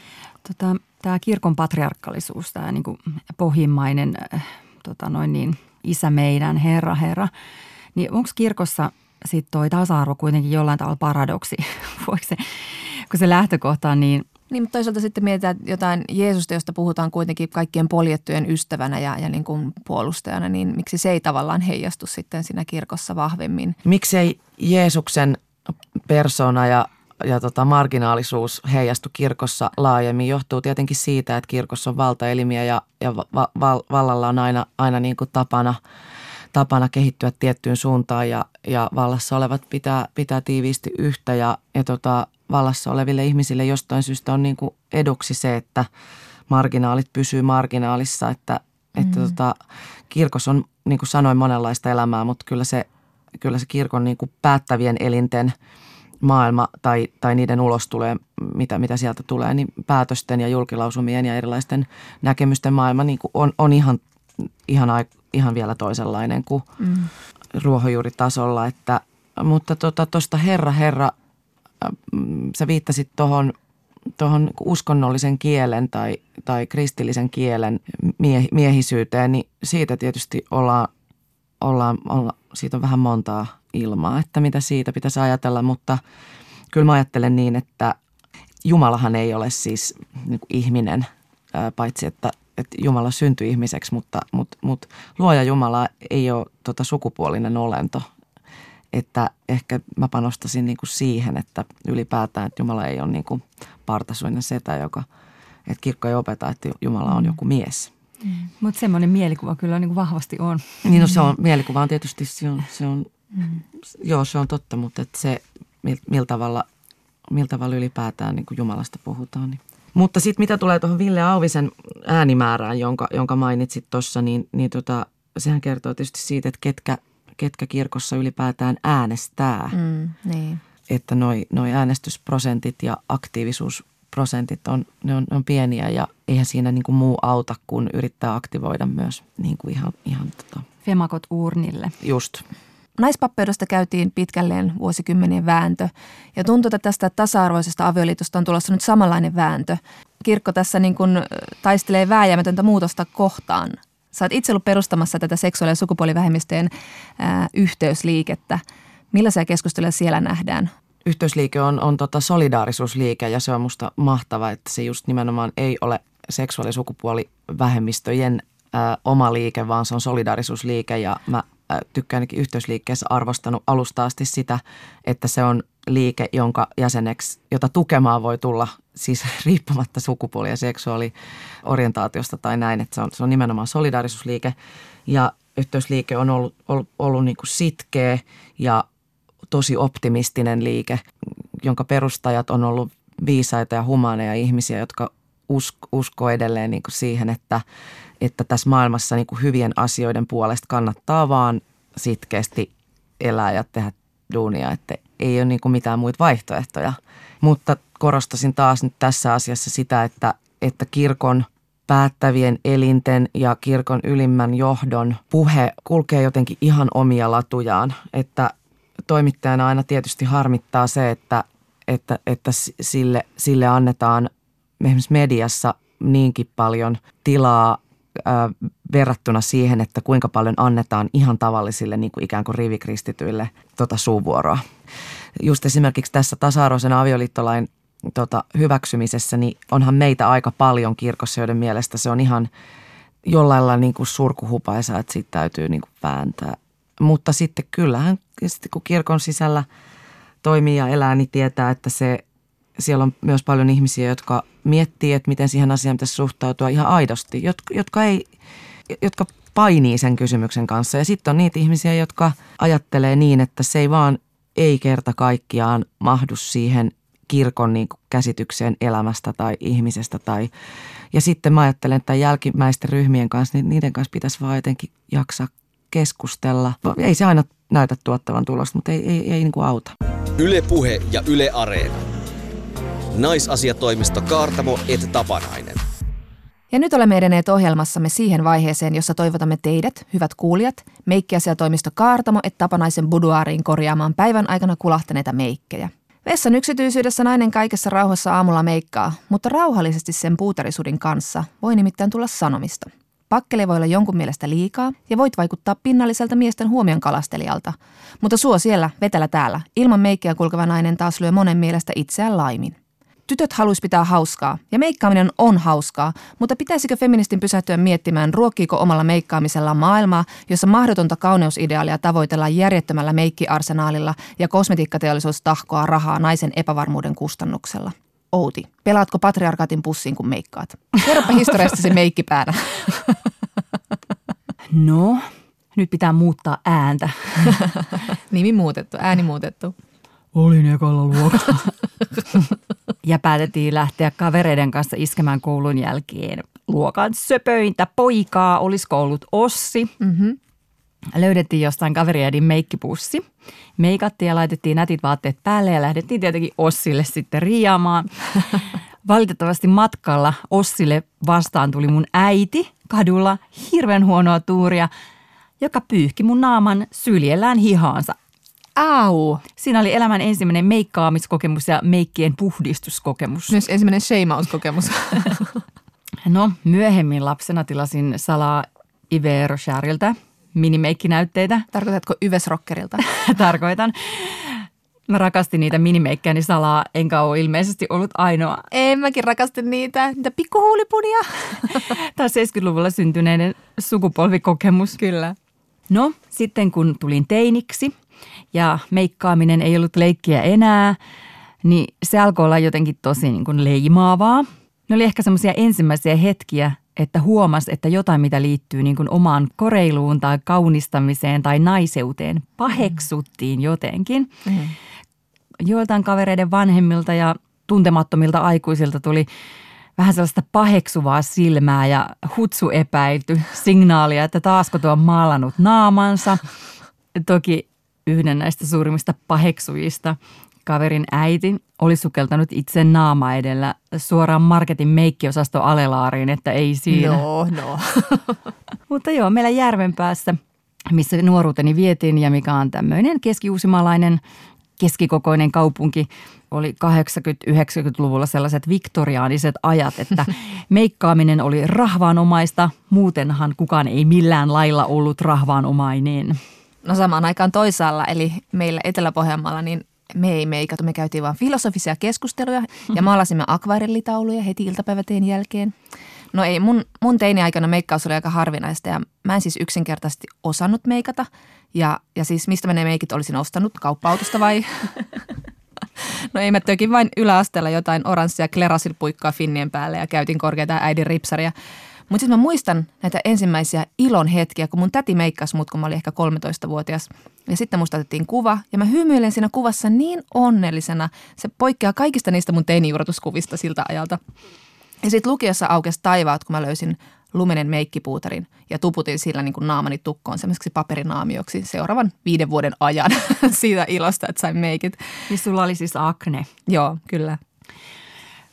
Tota, tämä kirkon patriarkkalisuus, tämä niin kuin pohjimmainen äh, tota noin niin, isä meidän, Herra, Herra. Niin onko kirkossa sitten toi tasa-arvo kuitenkin jollain tavalla paradoksi? Voiko se, kun se lähtökohta on niin niin, mutta toisaalta sitten mietitään jotain Jeesusta, josta puhutaan kuitenkin kaikkien poljettujen ystävänä ja, ja niin kuin puolustajana, niin miksi se ei tavallaan heijastu sitten siinä kirkossa vahvemmin? Miksei Jeesuksen persona ja, ja tota marginaalisuus heijastu kirkossa laajemmin johtuu tietenkin siitä, että kirkossa on valtaelimiä ja, ja va, va, vallalla on aina, aina niin kuin tapana, tapana kehittyä tiettyyn suuntaan ja, ja vallassa olevat pitää, pitää tiiviisti yhtä ja, ja tota, vallassa oleville ihmisille jostain syystä on niin kuin eduksi se, että marginaalit pysyy marginaalissa, että, mm. että tota, kirkossa on niin kuin sanoin monenlaista elämää, mutta kyllä se, kyllä se kirkon niin kuin päättävien elinten maailma tai, tai niiden ulos tulee, mitä, mitä sieltä tulee, niin päätösten ja julkilausumien ja erilaisten näkemysten maailma niin kuin on, on ihan, ihan, ihan vielä toisenlainen kuin mm. ruohonjuuritasolla. Että, mutta tuosta tota, Herra, Herra – sä viittasit tuohon tuohon uskonnollisen kielen tai, tai kristillisen kielen mie, miehisyyteen, niin siitä tietysti ollaan, ollaan, olla, siitä on vähän montaa ilmaa, että mitä siitä pitäisi ajatella, mutta kyllä mä ajattelen niin, että Jumalahan ei ole siis niin kuin ihminen, paitsi että, että Jumala syntyi ihmiseksi, mutta, mutta, mutta luoja Jumala ei ole tota sukupuolinen olento, että ehkä mä panostasin niin kuin siihen, että ylipäätään, että Jumala ei ole niin kuin partasuinen setä, joka, että kirkko ei opeta, että Jumala on mm. joku mies. Mm. Mutta semmoinen mielikuva kyllä niin kuin vahvasti on. Niin no se on, mielikuva on tietysti, se on, se on mm. joo se on totta, mutta että se, millä tavalla, millä tavalla ylipäätään niin kuin Jumalasta puhutaan. Niin. Mutta sitten mitä tulee tuohon Ville Auvisen äänimäärään, jonka, jonka mainitsit tuossa, niin, niin tota, sehän kertoo tietysti siitä, että ketkä ketkä kirkossa ylipäätään äänestää. Mm, niin. Että noi, noi äänestysprosentit ja aktiivisuusprosentit on, ne on, ne on pieniä ja eihän siinä niin kuin muu auta, kun yrittää aktivoida myös niin kuin ihan, ihan tota. Femakot urnille. Just. Naispappeudesta käytiin pitkälleen vuosikymmenien vääntö ja tuntuu, että tästä tasa-arvoisesta avioliitosta on tulossa nyt samanlainen vääntö. Kirkko tässä niin kuin taistelee vääjäämätöntä muutosta kohtaan Sä oot itse ollut perustamassa tätä seksuaali- ja sukupuolivähemmistöjen ää, yhteysliikettä. Millaisia keskusteluja siellä nähdään? Yhteysliike on, on tota solidaarisuusliike ja se on musta mahtava, että se just nimenomaan ei ole seksuaali- ja sukupuolivähemmistöjen ää, oma liike, vaan se on solidaarisuusliike ja mä tykkään ainakin yhteysliikkeessä arvostanut alusta asti sitä, että se on liike, jonka jäseneksi, jota tukemaan voi tulla siis riippumatta sukupuoli- ja seksuaaliorientaatiosta tai näin, että se on, se on nimenomaan solidaarisuusliike. Ja yhteysliike on ollut, ollut, ollut niin kuin sitkeä ja tosi optimistinen liike, jonka perustajat on ollut viisaita ja humaaneja ihmisiä, jotka usko, uskoo edelleen niin kuin siihen, että, että tässä maailmassa niin kuin hyvien asioiden puolesta kannattaa vaan sitkeästi elää ja tehdä duunia, että ei ole niin kuin mitään muita vaihtoehtoja. Mutta korostasin taas nyt tässä asiassa sitä, että, että kirkon päättävien elinten ja kirkon ylimmän johdon puhe kulkee jotenkin ihan omia latujaan. Että toimittajana aina tietysti harmittaa se, että, että, että sille, sille annetaan esimerkiksi mediassa niinkin paljon tilaa verrattuna siihen, että kuinka paljon annetaan ihan tavallisille niin kuin ikään kuin rivikristityille tota suuvuoroa. Just esimerkiksi tässä tasa-arvoisen avioliittolain tota, hyväksymisessä, niin onhan meitä aika paljon kirkossa, joiden mielestä se on ihan jollain lailla niin kuin surkuhupaisa, että siitä täytyy niin kuin vääntää. Mutta sitten kyllähän, sitten kun kirkon sisällä toimii ja elää, niin tietää, että se, siellä on myös paljon ihmisiä, jotka miettii, että miten siihen asiaan pitäisi suhtautua ihan aidosti, jotka, jotka, ei, jotka painii sen kysymyksen kanssa. Ja sitten on niitä ihmisiä, jotka ajattelee niin, että se ei vaan ei kerta kaikkiaan mahdu siihen kirkon niin kuin käsitykseen elämästä tai ihmisestä. Tai, ja sitten mä ajattelen, että jälkimmäisten ryhmien kanssa, niin niiden kanssa pitäisi vaan jotenkin jaksaa keskustella. Ei se aina näytä tuottavan tulosta, mutta ei, ei, ei niin kuin auta. Yle Puhe ja Yle Areena. Naisasiatoimisto Kaartamo et Tapanainen. Ja nyt olemme edenneet ohjelmassamme siihen vaiheeseen, jossa toivotamme teidät, hyvät kuulijat, meikkiasiatoimisto Kaartamo et Tapanaisen buduaariin korjaamaan päivän aikana kulahtaneita meikkejä. Vessan yksityisyydessä nainen kaikessa rauhassa aamulla meikkaa, mutta rauhallisesti sen puutarisurin kanssa voi nimittäin tulla sanomista. Pakkele voi olla jonkun mielestä liikaa ja voit vaikuttaa pinnalliselta miesten huomion kalastelijalta. Mutta suo siellä, vetelä täällä. Ilman meikkiä kulkeva nainen taas lyö monen mielestä itseään laimin. Tytöt haluaisi pitää hauskaa, ja meikkaaminen on hauskaa, mutta pitäisikö feministin pysähtyä miettimään, ruokkiiko omalla meikkaamisellaan maailmaa, jossa mahdotonta kauneusideaalia tavoitellaan järjettömällä meikkiarsenaalilla ja kosmetiikkateollisuus tahkoaa rahaa naisen epävarmuuden kustannuksella? Outi, pelaatko patriarkaatin pussiin kun meikkaat? Kerropa historiastasi meikkipäänä. No, nyt pitää muuttaa ääntä. Nimi muutettu, ääni muutettu. Olin ekalla luokalla. ja päätettiin lähteä kavereiden kanssa iskemään koulun jälkeen luokan söpöintä poikaa. Olisiko ollut Ossi? Mm-hmm. Löydettiin jostain kaveriäidin meikkipussi. Meikattiin ja laitettiin nätit vaatteet päälle ja lähdettiin tietenkin Ossille sitten riiaamaan. Valitettavasti matkalla Ossille vastaan tuli mun äiti kadulla hirveän huonoa tuuria, joka pyyhki mun naaman syljellään hihaansa. Au! Siinä oli elämän ensimmäinen meikkaamiskokemus ja meikkien puhdistuskokemus. Myös ensimmäinen shame-out-kokemus. No, myöhemmin lapsena tilasin salaa Ive Rocherilta minimeikkinäytteitä. Tarkoitatko Yves-rockerilta? Tarkoitan. Mä rakastin niitä minimeikkejäni salaa, enkä ole ilmeisesti ollut ainoa. En mäkin rakastin niitä, niitä pikkuhuulipunia. Tämä 70-luvulla syntyneiden sukupolvikokemus. Kyllä. No, sitten kun tulin teiniksi ja meikkaaminen ei ollut leikkiä enää, niin se alkoi olla jotenkin tosi niin kuin leimaavaa. Ne oli ehkä semmoisia ensimmäisiä hetkiä, että huomas, että jotain, mitä liittyy niin kuin omaan koreiluun tai kaunistamiseen tai naiseuteen, paheksuttiin jotenkin. Mm. Joiltain kavereiden vanhemmilta ja tuntemattomilta aikuisilta tuli vähän sellaista paheksuvaa silmää ja hutsu epäilty signaalia, että taasko tuo on maalannut naamansa. Toki yhden näistä suurimmista paheksujista, kaverin äiti, oli sukeltanut itse naama edellä suoraan marketin meikkiosasto alelaariin, että ei siinä. No, no. Mutta joo, meillä Järvenpäässä, missä nuoruuteni vietiin ja mikä on tämmöinen keskiuusimalainen keskikokoinen kaupunki, oli 80-90-luvulla sellaiset viktoriaaniset ajat, että meikkaaminen oli rahvaanomaista, muutenhan kukaan ei millään lailla ollut rahvaanomainen. No samaan aikaan toisaalla, eli meillä Etelä-Pohjanmaalla, niin me ei meikatu, me käytiin vaan filosofisia keskusteluja ja maalasimme akvarellitauluja heti iltapäiväteen jälkeen. No ei, mun, mun teini-aikana meikkaus oli aika harvinaista ja mä en siis yksinkertaisesti osannut meikata. Ja, ja siis mistä mä ne meikit olisin ostanut, kauppa-autosta vai? no ei, mä tökin vain yläasteella jotain oranssia klerasilpuikkaa finnien päälle ja käytin korkeita äidin ripsaria. Mutta sitten mä muistan näitä ensimmäisiä ilon hetkiä, kun mun täti meikkasi mut, kun mä olin ehkä 13-vuotias. Ja sitten musta otettiin kuva ja mä hymyilen siinä kuvassa niin onnellisena. Se poikkeaa kaikista niistä mun teinijuuratuskuvista siltä ajalta. Ja sitten lukiossa aukesi taivaat, kun mä löysin lumenen meikkipuuterin ja tuputin sillä niin kuin naamani tukkoon semmoiseksi paperinaamioksi seuraavan viiden vuoden ajan siitä ilosta, että sain meikit. Niin sulla oli siis akne. Joo, kyllä.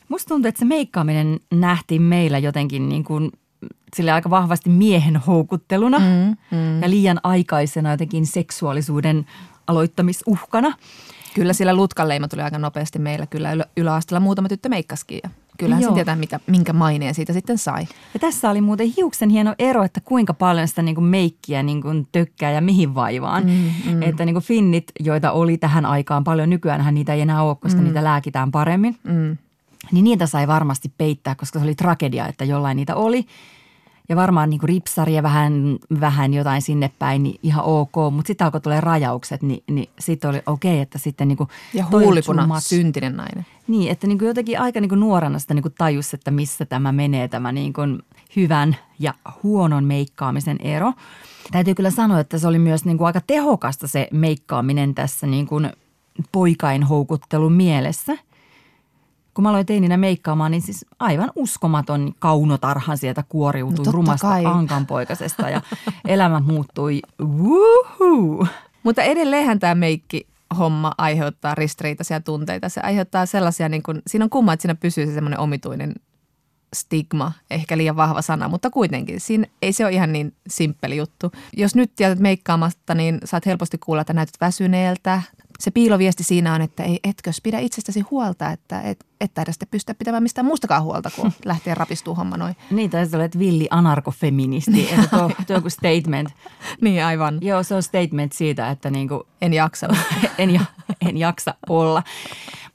Musta tuntuu, että se meikkaaminen nähtiin meillä jotenkin niin kuin sille aika vahvasti miehen houkutteluna Mm, mm. ja liian aikaisena jotenkin seksuaalisuuden aloittamisuhkana. Kyllä sillä lutkanleima tuli aika nopeasti meillä. Kyllä ylä- yläasteella muutama tyttö meikkaskin ja kyllähän Joo. se tietää, mitä, minkä maineen siitä sitten sai. Ja tässä oli muuten hiuksen hieno ero, että kuinka paljon sitä niin kuin meikkiä niin kuin tökkää ja mihin vaivaan. Mm, mm. Että niin kuin finnit, joita oli tähän aikaan paljon, nykyäänhän niitä ei enää ole, koska Mm. niitä lääkitään paremmin. Mm. Niin niitä sai varmasti peittää, koska se oli tragedia, että jollain niitä oli. Ja varmaan niin ripsaria vähän, vähän jotain sinne päin, niin ihan ok. Mutta sitten alkoi tulee rajaukset, niin, niin sitten oli okei, okay, että sitten niin kuin Ja huulipuna, syntinen nainen. Niin, että niin kuin jotenkin aika niin kuin nuorena sitä niin kuin tajus, että missä tämä menee, tämä niin kuin hyvän ja huonon meikkaamisen ero. Täytyy kyllä sanoa, että se oli myös niin kuin aika tehokasta se meikkaaminen tässä niin kuin poikain houkuttelun mielessä. Kun mä aloin teininä meikkaamaan, niin siis aivan uskomaton kaunotarhan sieltä No kuoriutui totta rumasta kai. ankanpoikasesta ja elämä muuttui woohoo. Mutta edelleenhän tämä meikki homma aiheuttaa ristiriitaisia tunteita. Se aiheuttaa sellaisia, niin kuin, siinä on kumma, että siinä pysyy se semmoinen omituinen stigma, ehkä liian vahva sana, mutta kuitenkin. Siinä ei se ole ihan niin simppeli juttu. Jos nyt jätät meikkaamasta, niin saat helposti kuulla, että näytät väsyneeltä se piiloviesti siinä on, että ei etkös pidä itsestäsi huolta, että et, et taida sitten pystyä pitämään mistään muustakaan huolta, kun lähtee rapistuu homma noin. Niin, tai sä olet villi anarkofeministi, että tuo, tuo joku statement. Niin, aivan. Joo, se on statement siitä, että niinku, En jaksa. en, ja, en jaksa olla.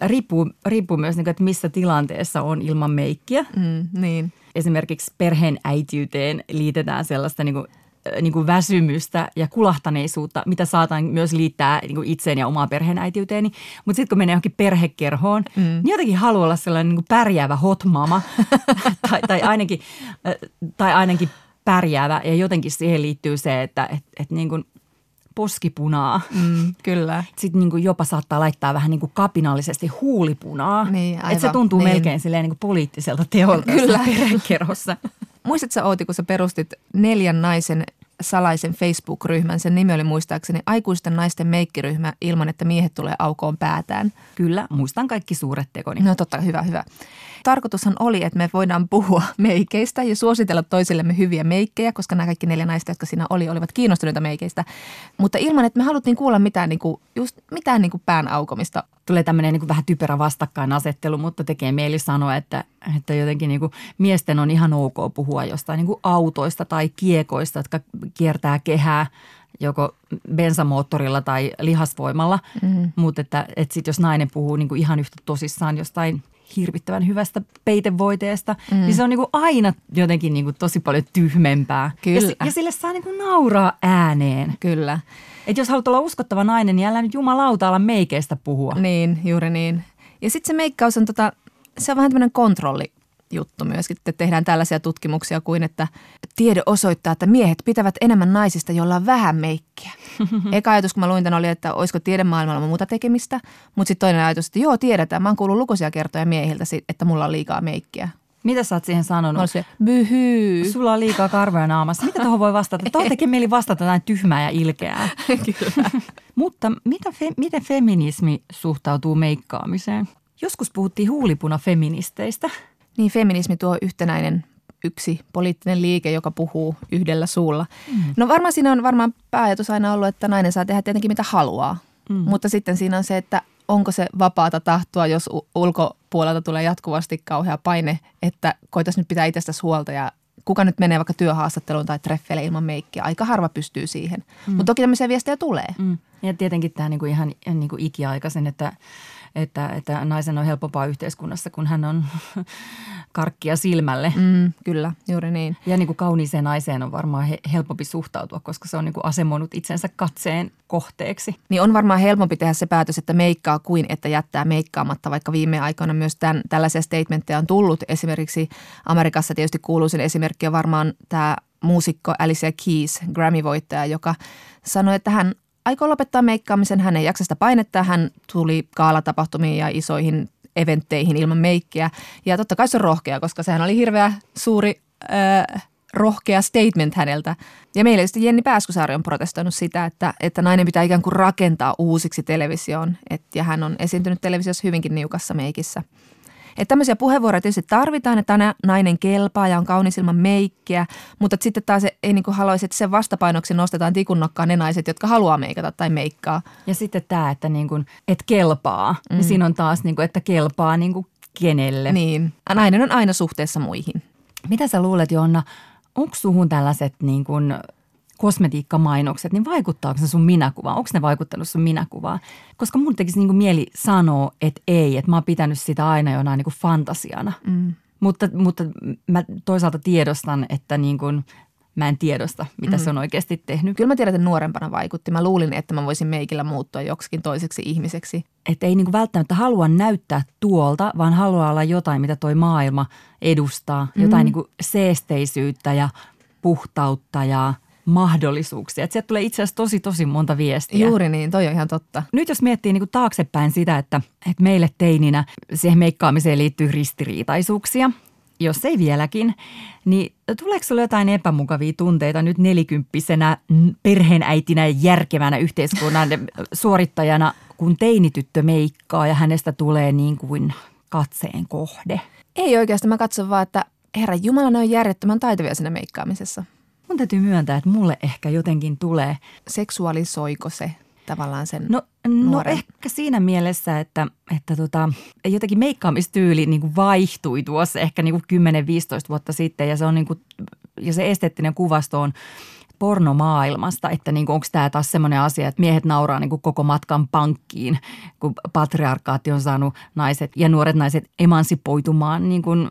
Riippuu, riippuu myös, niinku, että missä tilanteessa on ilman meikkiä. Mm, niin. Esimerkiksi perheen äitiyteen liitetään sellaista niinku, äh, niin kuin väsymystä ja kulahtaneisuutta, mitä saatan myös liittää niin kuin itseen ja omaan perheenäitiyteeni. Mutta sitten kun menee johonkin perhekerhoon, mm. niin jotenkin haluaa olla sellainen niin kuin pärjäävä hotmama tai, tai, ainakin, tai ainakin pärjäävä. Ja jotenkin siihen liittyy se, että et, et niin kuin poskipunaa. Mm, kyllä. Sitten niin kuin jopa saattaa laittaa vähän niin kuin kapinallisesti huulipunaa. Niin, Että se aivan. tuntuu Niin. melkein silleen niin kuin poliittiselta teolta Kyllä. Kyllä. perhekerhossa. Muistatko Outi, kun sä perustit neljän naisen salaisen Facebook-ryhmän, sen nimi oli muistaakseni aikuisten naisten meikkiryhmä ilman, että miehet tulee aukoon päätään. Kyllä, muistan kaikki suuret tekoni. No totta, hyvä, hyvä. Tarkoitushan oli, että me voidaan puhua meikeistä ja suositella toisillemme hyviä meikkejä, koska nämä kaikki neljä naista, jotka siinä oli, olivat kiinnostuneita meikeistä. Mutta ilman, että me haluttiin kuulla mitään, niin kuin, just mitään niin kuin pään aukomista. Tulee tämmöinen niin vähän typerä vastakkainasettelu, mutta tekee mieli sanoa, että, että jotenkin niin kuin miesten on ihan ok puhua jostain niin kuin autoista tai kiekoista, jotka kiertää kehää joko bensamoottorilla tai lihasvoimalla. Mm-hmm. Mutta että, että sit jos nainen puhuu niin kuin ihan yhtä tosissaan jostain hirvittävän hyvästä peitevoiteesta, mm. niin se on niin kuin aina jotenkin niin kuin tosi paljon tyhmempää. Kyllä. Ja, ja sille saa niin kuin nauraa ääneen. Kyllä. Että jos haluat olla uskottava nainen, niin älä nyt jumalauta ala meikeistä puhua. Niin, juuri niin. Ja sitten se meikkaus on, tota, se on vähän tämmöinen kontrollijuttu myöskin, että tehdään tällaisia tutkimuksia kuin, että tiede osoittaa, että miehet pitävät enemmän naisista, joilla on vähän meikkiä. Eka ajatus, kun mä luin tämän, oli, että olisiko tiedemaailmalla muuta tekemistä, mutta sitten toinen ajatus, että joo, tiedetään. Mä oon kuullut lukuisia kertoja miehiltä, että mulla on liikaa meikkiä. Mitä sä oot siihen sanonut? byhyy. Sulla on liikaa karvoja naamassa. Mitä tuohon voi vastata? Tuohon tekee mieli vastata jotain tyhmää ja ilkeää. Kyllä. Mutta mitä fe, miten feminismi suhtautuu meikkaamiseen? Joskus puhuttiin huulipuna-feministeistä. Niin feminismi tuo yhtenäinen yksi poliittinen liike, joka puhuu yhdellä suulla. Mm. No varmaan siinä on varmaan pääajatus aina ollut, että nainen saa tehdä tietenkin mitä haluaa. Mm. Mutta sitten siinä on se, että onko se vapaata tahtoa, jos ulkopuolelta tulee jatkuvasti kauhea paine, että koitaisiin nyt pitää itsestäsi huolta ja kuka nyt menee vaikka työhaastatteluun tai treffeille ilman meikkiä. Aika harva pystyy siihen. Mm. Mutta toki tämmöisiä viestejä tulee. Mm. Ja tietenkin tämä niinku ihan niinku ikiaikaisen, että, että, että naisen on helpompaa yhteiskunnassa, kun hän on karkkia silmälle. Mm, kyllä, juuri niin. Ja niin kuin kauniiseen naiseen on varmaan he, helpompi suhtautua, koska se on niin kuin asemoinut itsensä katseen kohteeksi. Niin on varmaan helpompi tehdä se päätös, että meikkaa kuin että jättää meikkaamatta, vaikka viime aikoina myös tämän, tällaisia statementteja on tullut. Esimerkiksi Amerikassa tietysti kuuluisin esimerkki on varmaan tämä muusikko Alicia Keys, Grammy-voittaja, joka sanoi, että hän aikoo lopettaa meikkaamisen, hän ei jaksa sitä painetta, hän tuli kaalatapahtumiin ja isoihin eventteihin ilman meikkiä. Ja totta kai se on rohkea, koska sehän oli hirveä suuri äh, rohkea statement häneltä. Ja meillä sitten Jenni Pääskysaari on protestoinut sitä, että, että nainen pitää ikään kuin rakentaa uusiksi televisioon. Et, ja hän on esiintynyt televisiossa hyvinkin niukassa meikissä. Että tämmöisiä puheenvuoroja tietysti tarvitaan, että nainen kelpaa ja on kaunis ilman meikkiä, mutta sitten taas ei niin haluaisi, että sen vastapainoksi nostetaan tikunnokkaan ne naiset, jotka haluaa meikata tai meikkaa. Ja sitten tämä, että niin kuin, et kelpaa, mm. niin siinä on taas, niin kuin, että kelpaa niin kuin kenelle. Niin, nainen on aina suhteessa muihin. Mitä sä luulet, Jonna, onko suhun tällaiset niin kuin kosmetiikkamainokset, niin vaikuttaako se sun minäkuvaan? Onko ne vaikuttanut sun minäkuvaan? Koska mun tekisi niin kuin mieli sanoa, että ei, että mä oon pitänyt sitä aina jonain niin kuin fantasiana. Mm. Mutta, mutta mä toisaalta tiedostan, että niin kuin, mä en tiedosta, mitä mm. se on oikeasti tehnyt. Kyllä mä tiedän, että nuorempana vaikutti. Mä luulin, että mä voisin meikillä muuttua joksikin toiseksi ihmiseksi. Että ei niin kuin välttämättä halua näyttää tuolta, vaan haluaa olla jotain, mitä toi maailma edustaa. Jotain niin kuin seesteisyyttä ja puhtautta ja mahdollisuuksia. Että sieltä tulee itse asiassa tosi, tosi monta viestiä. Juuri niin, toi on ihan totta. Nyt jos miettii niin kuin taaksepäin sitä, että, että meille teininä siihen meikkaamiseen liittyy ristiriitaisuuksia, jos ei vieläkin, niin tuleeko sinulle jotain epämukavia tunteita nyt nelikymppisenä perheenäitinä ja järkevänä yhteiskunnan suorittajana, kun teinityttö meikkaa ja hänestä tulee niin kuin katseen kohde? Ei oikeastaan, mä katson vaan, että herra Jumala, ne on järjettömän taitavia siinä meikkaamisessa. Mun täytyy myöntää, että mulle ehkä jotenkin tulee Seksuaalisoiko se? tavallaan sen No, no ehkä siinä mielessä, että, että tota, jotenkin meikkaamistyyli niin kuin vaihtui tuossa ehkä niin kuin 10-15 vuotta sitten ja se, on niin kuin, ja se esteettinen kuvasto on pornomaailmasta, että niin onko tämä taas semmoinen asia, että miehet nauraa niin koko matkan pankkiin, kun patriarkaatti on saanut naiset ja nuoret naiset emansipoitumaan niin kuin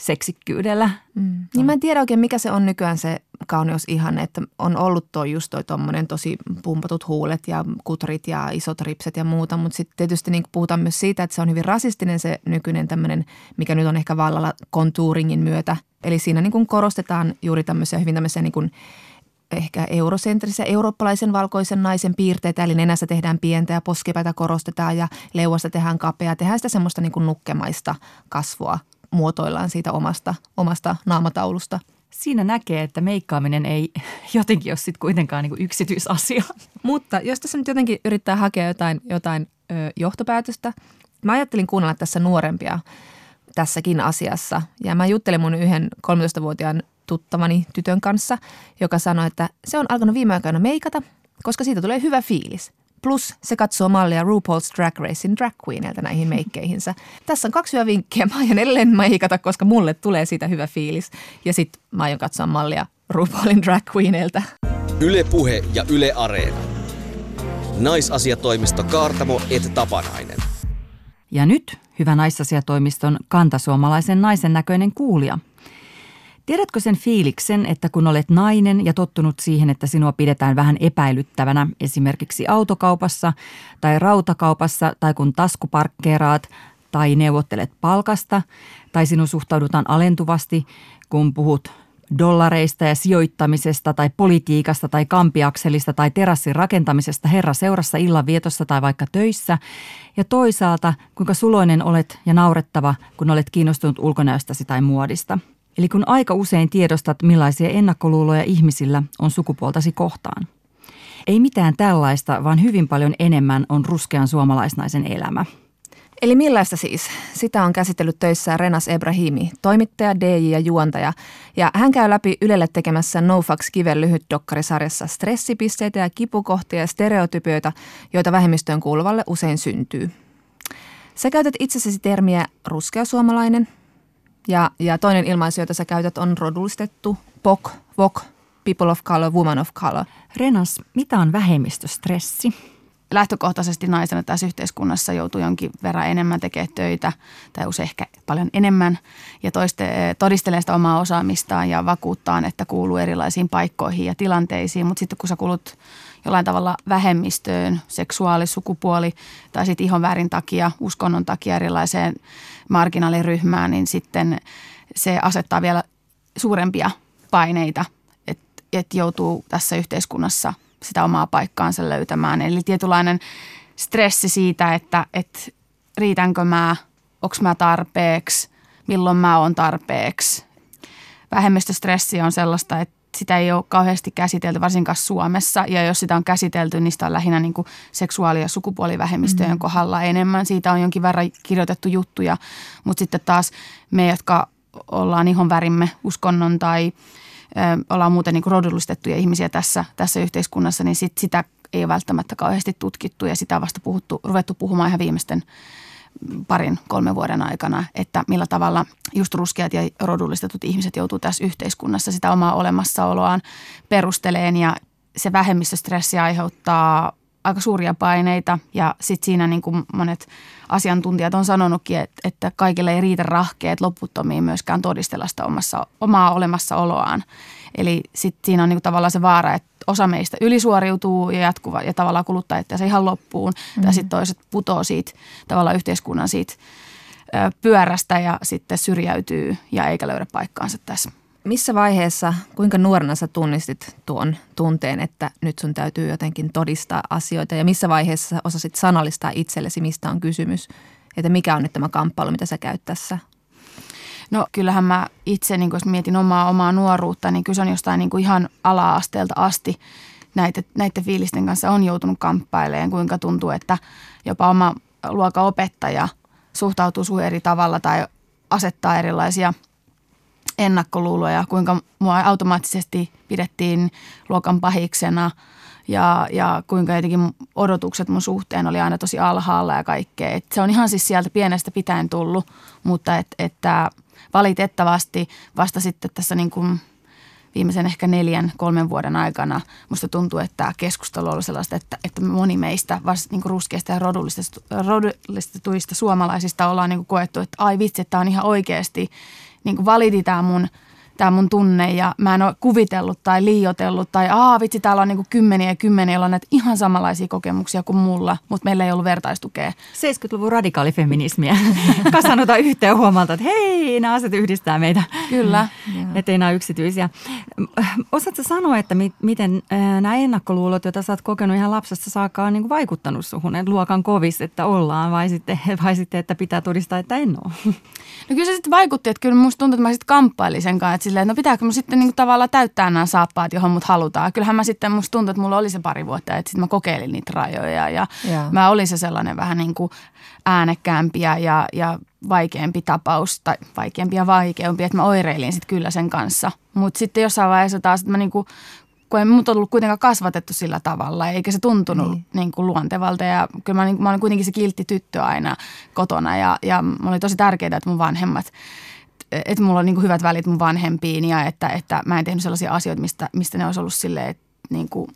seksikkyydellä. Mm. Niin mä en tiedä oikein, mikä se on nykyään se kauneus ihan, että on ollut toi just toi tommonen tosi pumpatut huulet ja kutrit ja isot ripset ja muuta, mutta sitten tietysti niin puhutaan myös siitä, että se on hyvin rasistinen se nykyinen tämmöinen, mikä nyt on ehkä vallalla kontuuringin myötä. Eli siinä niin kuin korostetaan juuri tämmöisiä hyvin tämmöisiä niin kuin ehkä eurosentrisiä eurooppalaisen valkoisen naisen piirteitä, eli nenässä tehdään pientä ja poskipäätä korostetaan ja leuasta tehdään kapea. Tehdään sitä semmoista niin kuin nukkemaista kasvua muotoillaan siitä omasta, omasta naamataulusta. Siinä näkee, että meikkaaminen ei jotenkin ole sitten kuitenkaan niin yksityisasia. Mutta jos tässä nyt jotenkin yrittää hakea jotain, jotain ö, johtopäätöstä, mä ajattelin kuunnella tässä nuorempia tässäkin asiassa. Ja mä juttelin mun yhden 13-vuotiaan tuttavani tytön kanssa, joka sanoi, että se on alkanut viime aikoina meikata, koska siitä tulee hyvä fiilis. Plus se katsoo mallia RuPaul's Drag Racein drag queenilta näihin meikkeihinsä. Tässä on kaksi hyvää vinkkiä. Mä aion edelleen meikata, koska mulle tulee siitä hyvä fiilis. Ja sitten mä aion katsoa mallia RuPaulin drag queenilta. Yle Puhe ja Yle Areena. Naisasiatoimisto Kaartamo et Tapanainen. Ja nyt hyvä naisasiatoimiston kantasuomalaisen naisen näköinen kuulija. Tiedätkö sen fiiliksen, että kun olet nainen ja tottunut siihen, että sinua pidetään vähän epäilyttävänä esimerkiksi autokaupassa tai rautakaupassa tai kun taskuparkkeeraat tai neuvottelet palkasta tai sinun suhtaudutaan alentuvasti, kun puhut dollareista ja sijoittamisesta tai politiikasta tai kampiakselista tai terassin rakentamisesta herra seurassa illanvietossa tai vaikka töissä. Ja toisaalta, kuinka suloinen olet ja naurettava, kun olet kiinnostunut ulkonäöstäsi tai muodista. Eli kun aika usein tiedostat, millaisia ennakkoluuloja ihmisillä on sukupuoltasi kohtaan. Ei mitään tällaista, vaan hyvin paljon enemmän on ruskean suomalaisnaisen elämä – Eli millaista siis? Sitä on käsitellyt töissä Renas Ebrahimi, toimittaja, DJ ja juontaja. Ja hän käy läpi Ylelle tekemässä No Fucks Kiven lyhyt dokkarisarjassa stressipisteitä ja kipukohtia ja stereotypioita, joita vähemmistöön kuuluvalle usein syntyy. Sä käytät itsessäsi termiä ruskea suomalainen ja, ja toinen ilmaisu, jota sä käytät, on rodullistettu, POK, VOK, People of Color, Woman of Color. Renas, mitä on vähemmistöstressi? lähtökohtaisesti naisena tässä yhteiskunnassa joutuu jonkin verran enemmän tekemään töitä tai usein ehkä paljon enemmän ja toiste, todistelee sitä omaa osaamistaan ja vakuuttaa, että kuuluu erilaisiin paikkoihin ja tilanteisiin. Mutta sitten kun sä kuulut jollain tavalla vähemmistöön, seksuaali, sukupuoli tai sitten ihon värin takia, uskonnon takia erilaiseen marginaaliryhmään, niin sitten se asettaa vielä suurempia paineita, että et joutuu tässä yhteiskunnassa – sitä omaa paikkaansa löytämään. Eli tietynlainen stressi siitä, että, että riitänkö mä, onko mä tarpeeksi, milloin mä oon tarpeeksi. Vähemmistöstressi on sellaista, että sitä ei ole kauheasti käsitelty, varsinkaan Suomessa. Ja jos sitä on käsitelty, niin sitä on lähinnä niin kuin seksuaali- ja sukupuolivähemmistöjen mm. kohdalla enemmän. Siitä on jonkin verran kirjoitettu juttuja, mutta sitten taas me, jotka ollaan ihon värimme, uskonnon tai ollaan muuten niin rodullistettuja ihmisiä tässä, tässä yhteiskunnassa, niin sit sitä ei ole välttämättä kauheasti tutkittu ja sitä on vasta puhuttu, ruvettu puhumaan ihan viimeisten parin, kolmen vuoden aikana, että millä tavalla just ruskeat ja rodullistetut ihmiset joutuu tässä yhteiskunnassa sitä omaa olemassaoloaan perusteleen ja se vähemmistöstressi aiheuttaa aika suuria paineita ja sitten siinä niin kuin monet asiantuntijat on sanonutkin, että, että kaikille ei riitä rahkeet loputtomiin myöskään todistella sitä omassa, omaa olemassaoloaan. Eli sitten siinä on niin kuin tavallaan se vaara, että osa meistä ylisuoriutuu ja jatkuva ja tavallaan kuluttaa että se ihan loppuun. Mm-hmm. Tai sitten toiset putoo siitä tavallaan yhteiskunnan siitä pyörästä ja sitten syrjäytyy ja eikä löydä paikkaansa tässä. Missä vaiheessa, kuinka nuorena sä tunnistit tuon tunteen, että nyt sun täytyy jotenkin todistaa asioita ja missä vaiheessa osasit sanallistaa itsellesi, mistä on kysymys, että mikä on nyt tämä kamppailu, mitä sä käyt tässä? No kyllähän mä itse, niin jos mietin omaa, omaa nuoruutta, niin kyse on jostain niin ihan ala-asteelta asti näitä, näiden fiilisten kanssa on joutunut kamppailemaan, kuinka tuntuu, että jopa oma luokan opettaja suhtautuu suhun eri tavalla tai asettaa erilaisia – ennakkoluuloja, kuinka mua automaattisesti pidettiin luokan pahiksena ja, ja kuinka jotenkin odotukset mun suhteen oli aina tosi alhaalla ja kaikkea. Et se on ihan siis sieltä pienestä pitäen tullut, mutta et, että valitettavasti vasta sitten tässä niin kuin viimeisen ehkä neljän, kolmen vuoden aikana. Musta tuntuu, että tämä keskustelu on ollut sellaista, että, että moni meistä vasta niin ruskeista ja rodullistetuista suomalaisista ollaan niin koettu, että ai vitsi, että tämä on ihan oikeasti niin validi tämä mun – tämä mun tunne ja mä en ole kuvitellut tai liiotellut tai aa vitsi täällä on niin kymmeniä ja kymmeniä, joilla on näitä ihan samanlaisia kokemuksia kuin mulla, mutta meillä ei ollut vertaistukea. 70-luvun radikaalifeminismiä kasannut yhteen huomalta, että hei, nämä asiat yhdistää meitä. Kyllä. Että ei nämä yksityisiä. Osaatko sanoa, että mi- miten nämä ennakkoluulot, joita sä oot kokenut ihan lapsesta saakka, on niin vaikuttanut suhun, että luokan kovis, että ollaan vai sitten, vai sitten, että pitää todistaa, että en ole? No kyllä se sitten vaikutti, että kyllä musta tuntuu, että mä sitten kamppailin sen kanssa, että silleen, että no pitääkö mun sitten niin tavallaan täyttää nämä saappaat, johon mut halutaan. Kyllähän mä sitten, musta tuntuu, että mulla oli se pari vuotta, että sitten mä kokeilin niitä rajoja ja yeah. mä olin se sellainen vähän niin kuin äänekkäämpi ja, ja, vaikeampi tapaus tai vaikeampi ja vaikeampi, että mä oireilin sitten kyllä sen kanssa. Mutta sitten jossain vaiheessa taas, että mä niin kuin kun ei mut ollut kuitenkaan kasvatettu sillä tavalla, eikä se tuntunut niin. Niin kuin luontevalta. Ja kyllä mä, niin, mä olin kuitenkin se kiltti tyttö aina kotona ja, ja oli tosi tärkeää, että mun vanhemmat – että mulla on niin kuin hyvät välit mun vanhempiin ja että, että mä en tehnyt sellaisia asioita, mistä, mistä ne olisi ollut silleen, että niin kuin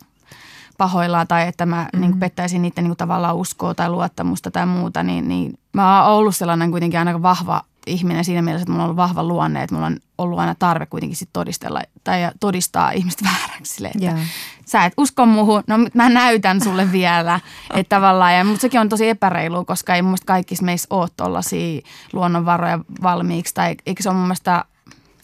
pahoillaan tai että mä mm-hmm. niin kuin pettäisin niiden niin kuin tavallaan uskoa tai luottamusta tai muuta, niin, niin mä oon ollut sellainen kuitenkin aina vahva ihminen siinä mielessä, että mulla on ollut vahva luonne, että mulla on ollut aina tarve kuitenkin sit todistella tai todistaa ihmistä vääräksi. Sille, että yeah. Sä et usko muuhun, no mä näytän sulle vielä. että tavallaan, ja, mutta sekin on tosi epäreilu, koska ei mun mielestä kaikissa meissä ole tuollaisia luonnonvaroja valmiiksi. Tai eikö se ole mun mielestä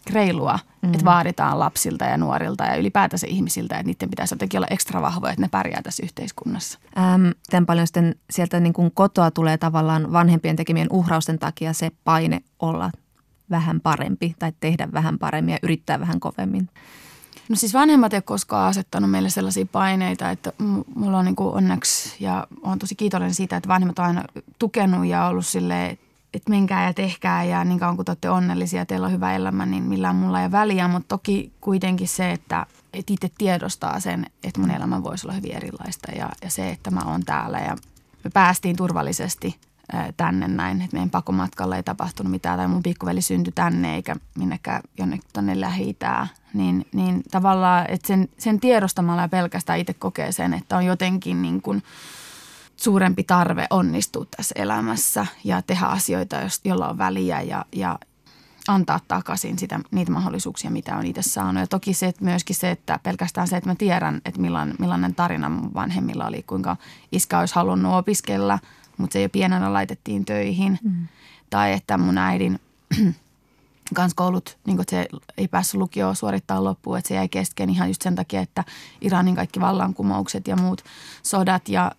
reilua, mm. että vaaditaan lapsilta ja nuorilta ja ylipäätänsä ihmisiltä, että niiden pitäisi jotenkin olla ekstra vahvoja, että ne pärjää tässä yhteiskunnassa. Ähm, miten paljon sitten sieltä niin kuin kotoa tulee tavallaan vanhempien tekemien uhrausten takia se paine olla vähän parempi tai tehdä vähän paremmin ja yrittää vähän kovemmin? No siis vanhemmat eivät koskaan asettanut meille sellaisia paineita, että mulla on niin kuin onneksi ja on tosi kiitollinen siitä, että vanhemmat on aina tukenut ja ollut silleen, että menkää ja tehkää ja niin kauan kun te olette onnellisia ja teillä on hyvä elämä, niin millään mulla ei väliä. Mutta toki kuitenkin se, että, että itse tiedostaa sen, että mun elämä voisi olla hyvin erilaista ja, ja se, että mä oon täällä ja me päästiin turvallisesti tänne näin, että meidän pakomatkalla ei tapahtunut mitään tai mun pikkuveli syntyi tänne eikä minnekään jonnekin tuonne lähi niin, niin tavallaan, että sen, sen tiedostamalla ja pelkästään itse kokee sen, että on jotenkin niin kuin – suurempi tarve onnistua tässä elämässä ja tehdä asioita, joilla on väliä ja, ja antaa takaisin sitä, niitä mahdollisuuksia, mitä on itse saanut. Ja toki se, että myöskin se, että pelkästään se, että mä tiedän, että millainen, millainen tarina mun vanhemmilla oli, kuinka iskä olisi halunnut opiskella, mutta se jo pienenä laitettiin töihin. Mm. Tai että mun äidin kanssa koulut, niin se ei päässyt lukioon suorittaa loppuun, että se jäi kesken ihan just sen takia, että Iranin kaikki vallankumoukset ja muut sodat ja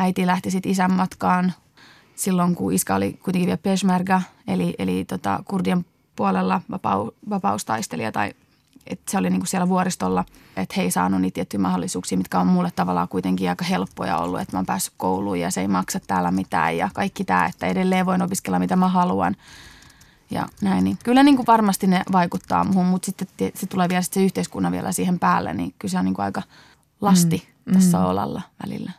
äiti lähti sitten isän matkaan silloin, kun iska oli kuitenkin vielä peshmerga, eli, eli tota, kurdien puolella vapau, vapaustaistelija tai että se oli niinku siellä vuoristolla, että he ei saanut niitä tiettyjä mahdollisuuksia, mitkä on mulle tavallaan kuitenkin aika helppoja ollut, että mä oon päässyt kouluun ja se ei maksa täällä mitään ja kaikki tämä, että edelleen voin opiskella mitä mä haluan ja näin. Niin kyllä niin kuin varmasti ne vaikuttaa muuhun, mutta sitten se tulee vielä se yhteiskunnan vielä siihen päälle, niin kyllä se on niin kuin aika lasti mm, tässä mm. olalla välillä.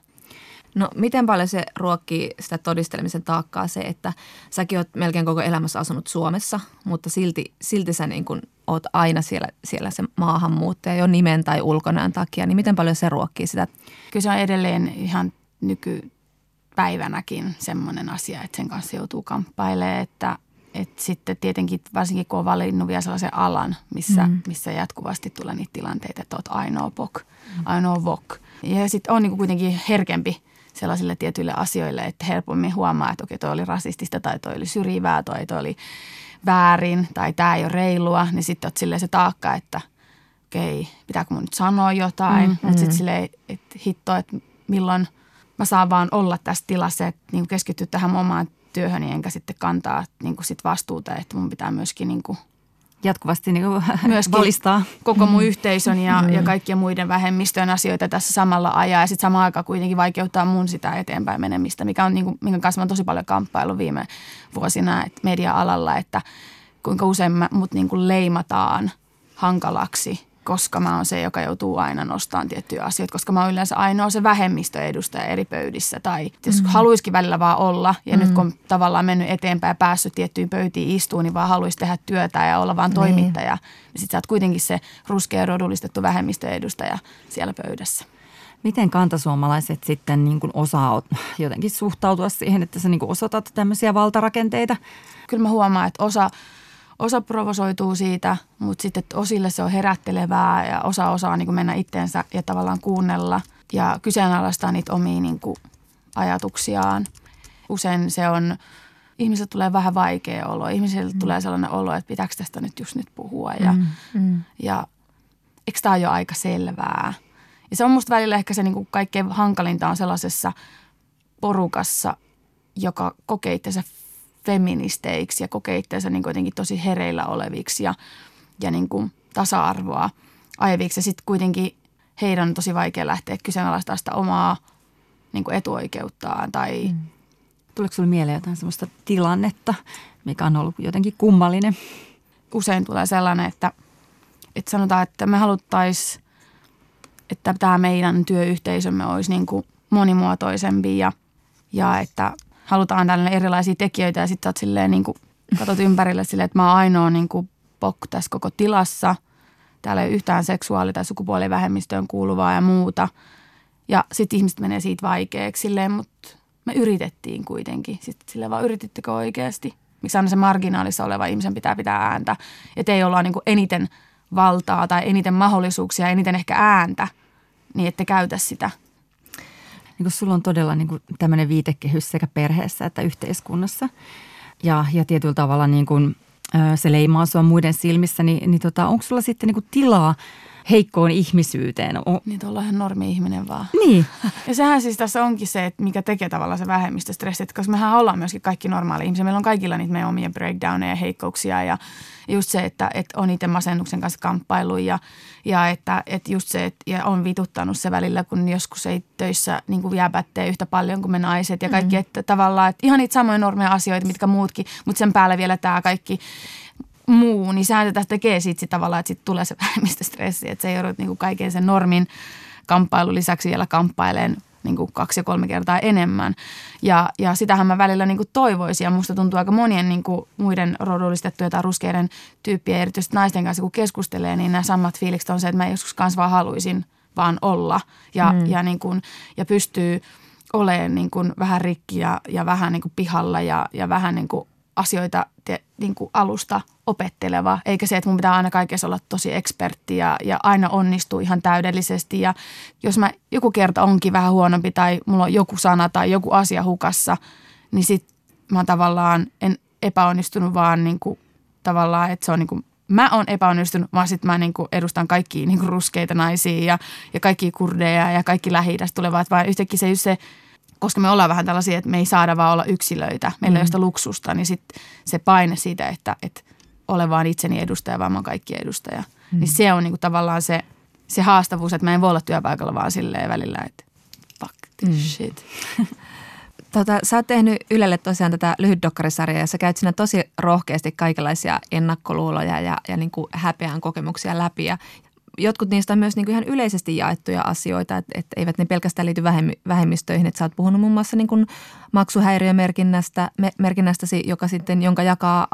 No miten paljon se ruokkii sitä todistelemisen taakkaa se, että säkin oot melkein koko elämässä asunut Suomessa, mutta silti, silti sä niin kun oot aina siellä, siellä se maahanmuuttaja jo nimen tai ulkonäön takia, niin miten paljon se ruokkii sitä? Kyllä se on edelleen ihan nykypäivänäkin semmoinen asia, että sen kanssa joutuu kamppailemaan, että että sitten tietenkin varsinkin kun on valinnut vielä sellaisen alan, missä, mm. missä jatkuvasti tulee niitä tilanteita, että oot ainoa pok, mm. ainoa vok. Ja sitten on niin kuitenkin herkempi sellaisille tietyille asioille, että helpommin huomaa, että okei, toi oli rasistista tai toi oli syrjivää tai toi oli väärin tai tämä ei ole reilua, niin sitten oot silleen se taakka, että okei, pitääkö mun nyt sanoa jotain, mm, mutta sitten mm. silleen, että hitto, että milloin mä saan vaan olla tässä tilassa, että niin keskittyä tähän omaan työhöni enkä sitten kantaa niin sit vastuuta, että mun pitää myöskin niin kuin – jatkuvasti niin Myöskin valistaa. koko mun mm. yhteisön ja, mm. ja kaikkien muiden vähemmistöjen asioita tässä samalla ajaa. Ja sitten samaan aikaan kuitenkin vaikeuttaa mun sitä eteenpäin menemistä, mikä on, niin kuin, minkä kanssa mä tosi paljon kamppailu viime vuosina media-alalla, että kuinka usein mä, mut niin kuin leimataan hankalaksi koska mä oon se, joka joutuu aina nostamaan tiettyjä asioita, koska mä oon yleensä ainoa se vähemmistöedustaja eri pöydissä. Tai jos mm. haluaisikin välillä vaan olla, ja mm. nyt kun on tavallaan mennyt eteenpäin ja päässyt tiettyihin pöytiin istuun, niin vaan haluaisi tehdä työtä ja olla vaan niin. toimittaja. Niin sit sä oot kuitenkin se ruskea rodullistettu vähemmistöedustaja siellä pöydässä. Miten kantasuomalaiset sitten niin kuin osaa jotenkin suhtautua siihen, että sä niin kuin osoitat tämmöisiä valtarakenteita? Kyllä mä huomaan, että osa – osa provosoituu siitä, mutta sitten osille se on herättelevää ja osa osaa niin kuin mennä itteensä ja tavallaan kuunnella ja kyseenalaistaa niitä omia niin kuin ajatuksiaan. Usein se on, ihmiset tulee vähän vaikea olo. Ihmisille mm. tulee sellainen olo, että pitääkö tästä nyt just nyt puhua ja, mm. Mm. ja eikö tämä ole jo aika selvää. Ja se on musta välillä ehkä se niin kuin kaikkein hankalinta on sellaisessa porukassa, joka kokee itsensä feministeiksi ja kokee itseänsä niin jotenkin tosi hereillä oleviksi ja, ja niin kuin tasa-arvoa ajaviksi. Ja sitten kuitenkin heidän on tosi vaikea lähteä kyseenalaistamaan sitä omaa niin kuin etuoikeuttaan tai mm. Tuleeko sinulle mieleen jotain sellaista tilannetta, mikä on ollut jotenkin kummallinen? Usein tulee sellainen, että, että sanotaan, että me haluttaisiin, että tämä meidän työyhteisömme olisi niin kuin monimuotoisempi ja, ja että halutaan tällainen erilaisia tekijöitä ja sitten sä oot silleen niin kuin, katot ympärille silleen, että mä oon ainoa niin kuin pok tässä koko tilassa. Täällä ei ole yhtään seksuaali- tai sukupuolivähemmistöön kuuluvaa ja muuta. Ja sitten ihmiset menee siitä vaikeaksi silleen, mutta me yritettiin kuitenkin. Sitten silleen vaan yritittekö oikeasti? Miksi aina se marginaalissa oleva ihmisen pitää pitää ääntä? Että ei olla niin kuin eniten valtaa tai eniten mahdollisuuksia, eniten ehkä ääntä, niin ette käytä sitä – niin kuin sulla on todella niin kuin tämmöinen viitekehys sekä perheessä että yhteiskunnassa. Ja, ja tietyllä tavalla niin kuin, se leimaa sua muiden silmissä, niin, niin tota, onko sulla sitten niin kuin tilaa – heikkoon ihmisyyteen. O- niin tuolla ihan normi-ihminen vaan. Niin. Ja sehän siis tässä onkin se, että mikä tekee tavallaan se vähemmistöstressi, että koska mehän ollaan myöskin kaikki normaali ihmisiä. Meillä on kaikilla niitä meidän omia breakdowneja ja heikkouksia ja just se, että, että on itse masennuksen kanssa kamppailu ja, ja että, että just se, että ja on vituttanut se välillä, kun joskus ei töissä niin kuin jääpättee yhtä paljon kuin me naiset ja kaikki, mm-hmm. että tavallaan, että ihan niitä samoja normeja asioita, mitkä muutkin, mutta sen päällä vielä tämä kaikki muu, niin sehän tätä tekee siitä tavallaan, että sitten tulee se vähemmistöstressi, että se joudut niin kaiken sen normin kamppailun lisäksi vielä kamppaileen niin kuin kaksi ja kolme kertaa enemmän. Ja, ja sitähän mä välillä niin kuin toivoisin ja musta tuntuu aika monien niin kuin muiden rodullistettujen tai ruskeiden tyyppien, erityisesti naisten kanssa kun keskustelee, niin nämä samat fiilikset on se, että mä joskus kanssa vaan haluaisin vaan olla ja, mm. ja, niin kuin, ja pystyy olemaan niin kuin vähän rikki ja, ja vähän niin kuin pihalla ja, ja vähän niin kuin asioita te, niin kuin alusta opetteleva, eikä se, että mun pitää aina kaikessa olla tosi ekspertti ja, ja aina onnistuu ihan täydellisesti. Ja jos mä joku kerta onkin vähän huonompi tai mulla on joku sana tai joku asia hukassa, niin sit mä tavallaan en epäonnistunut vaan niin kuin, tavallaan, että se on niin kuin, mä oon epäonnistunut, vaan sitten mä niin kuin edustan kaikkia niin kuin ruskeita naisia ja, ja kaikki kurdeja ja kaikki lähi tulevat, vaan yhtäkkiä se just se – koska me ollaan vähän tällaisia, että me ei saada vaan olla yksilöitä, meillä mm. ei ole sitä luksusta, niin sit se paine siitä, että, että ole vaan itseni edustaja, vaan mä oon kaikkien edustaja. Mm. Niin se on niinku tavallaan se, se haastavuus, että mä en voi olla työpaikalla vaan silleen välillä, että fuck this mm. shit. Tota, sä oot tehnyt Ylelle tosiaan tätä lyhytdokkarisarjaa ja sä käyt siinä tosi rohkeasti kaikenlaisia ennakkoluuloja ja, ja niin kuin häpeän kokemuksia läpi. Ja jotkut niistä on myös niin kuin ihan yleisesti jaettuja asioita, että, että eivät ne pelkästään liity vähemmistöihin. Että sä oot puhunut muun muassa niin kuin maksuhäiriömerkinnästä, me, merkinnästäsi, joka sitten, jonka jakaa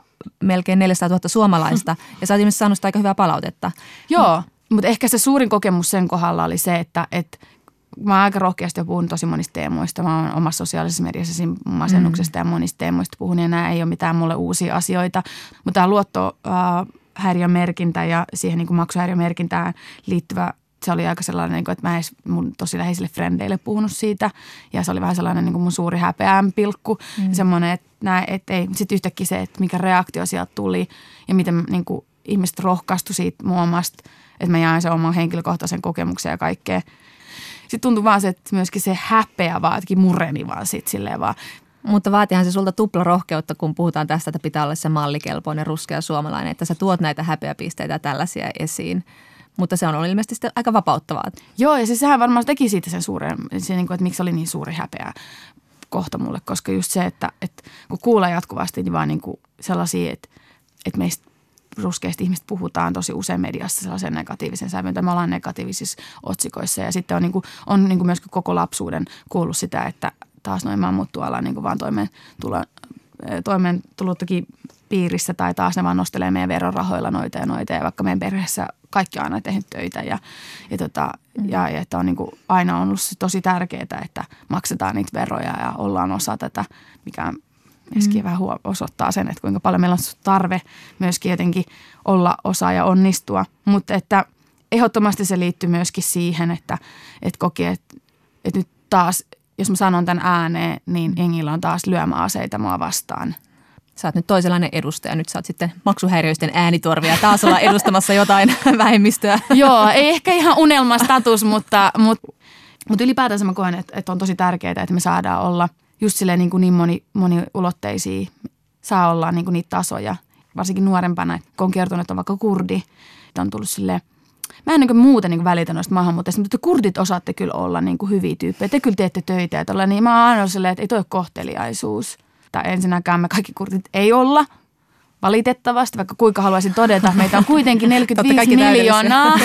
melkein 400 000 suomalaista. Ja sä oot ilmeisesti saanut aika hyvää palautetta. Joo, mutta ehkä se suurin kokemus sen kohdalla oli se, että, että mä oon aika rohkeasti jo puhunut tosi monista teemoista. Mä oon omassa sosiaalisessa mediassa masennuksesta mm. ja monista teemoista puhun ja nämä ei ole mitään mulle uusia asioita. Mutta tämä luotto äh, häiriömerkintä ja siihen niin kuin maksuhäiriömerkintään liittyvä se oli aika sellainen, niin kuin, että mä edes mun tosi läheisille frendeille puhunut siitä. Ja se oli vähän sellainen niin kuin mun suuri häpeän pilkku. Mm. Semmoinen, että, näin, että ei, sitten yhtäkkiä se, että mikä reaktio sieltä tuli ja miten niin kuin, ihmiset rohkaistu siitä muomasta, että mä jaan sen oman henkilökohtaisen kokemuksen ja kaikkea. Sitten tuntui vaan se, että myöskin se häpeä vaan jotenkin mureni vaan sit silleen vaan. Mutta vaatihan se sulta tupla rohkeutta, kun puhutaan tästä, että pitää olla se mallikelpoinen ruskea suomalainen, että sä tuot näitä häpeäpisteitä tällaisia esiin. Mutta se on ilmeisesti sitten aika vapauttavaa. Joo, ja siis sehän varmaan teki siitä sen suuren, se, niin kuin, että miksi oli niin suuri häpeä kohta mulle, koska just se, että, että kun kuulee jatkuvasti, niin vaan niin kuin sellaisia, että, että meistä ruskeasti ihmiset puhutaan tosi usein mediassa sellaisen negatiivisen sävyyn, tai me ollaan negatiivisissa otsikoissa. Ja sitten on, niin kuin, on niin kuin myöskin koko lapsuuden kuullut sitä, että taas noin mammut tuolla niin vaan toimeentulo, toimeentulottakin piirissä tai taas ne vaan nostelee meidän verorahoilla noita ja noita ja vaikka meidän perheessä kaikki on aina tehnyt töitä ja, ja, tota, mm. ja, ja että on niin kuin aina ollut tosi tärkeää, että maksetaan niitä veroja ja ollaan osa tätä, mikä myöskin mm. vähän osoittaa sen, että kuinka paljon meillä on tarve myöskin jotenkin olla osa ja onnistua, mutta että ehdottomasti se liittyy myöskin siihen, että, että koki, että, että nyt taas, jos mä sanon tämän ääneen, niin Engillä on taas lyömäaseita mua vastaan – sä oot nyt toisenlainen edustaja, nyt sä oot sitten maksuhäiriöisten äänitorvia taas olla edustamassa jotain vähemmistöä. Joo, ei ehkä ihan unelmastatus, mutta, mutta, mutta ylipäätänsä mä koen, että, että on tosi tärkeää, että me saadaan olla just silleen niin, kuin niin moni, moniulotteisia, saa olla niin kuin niitä tasoja, varsinkin nuorempana, kun on kertonut, että on vaikka kurdi, että on tullut silleen, Mä en niin muuten niin välitä noista maahanmuuttajista, mutta te kurdit osaatte kyllä olla niin kuin hyviä tyyppejä. Te kyllä teette töitä ja tolla, niin mä oon aina silleen, että ei toi kohteliaisuus että ensinnäkään me kaikki kurtit ei olla valitettavasti, vaikka kuinka haluaisin todeta, meitä on kuitenkin 45 miljoonaa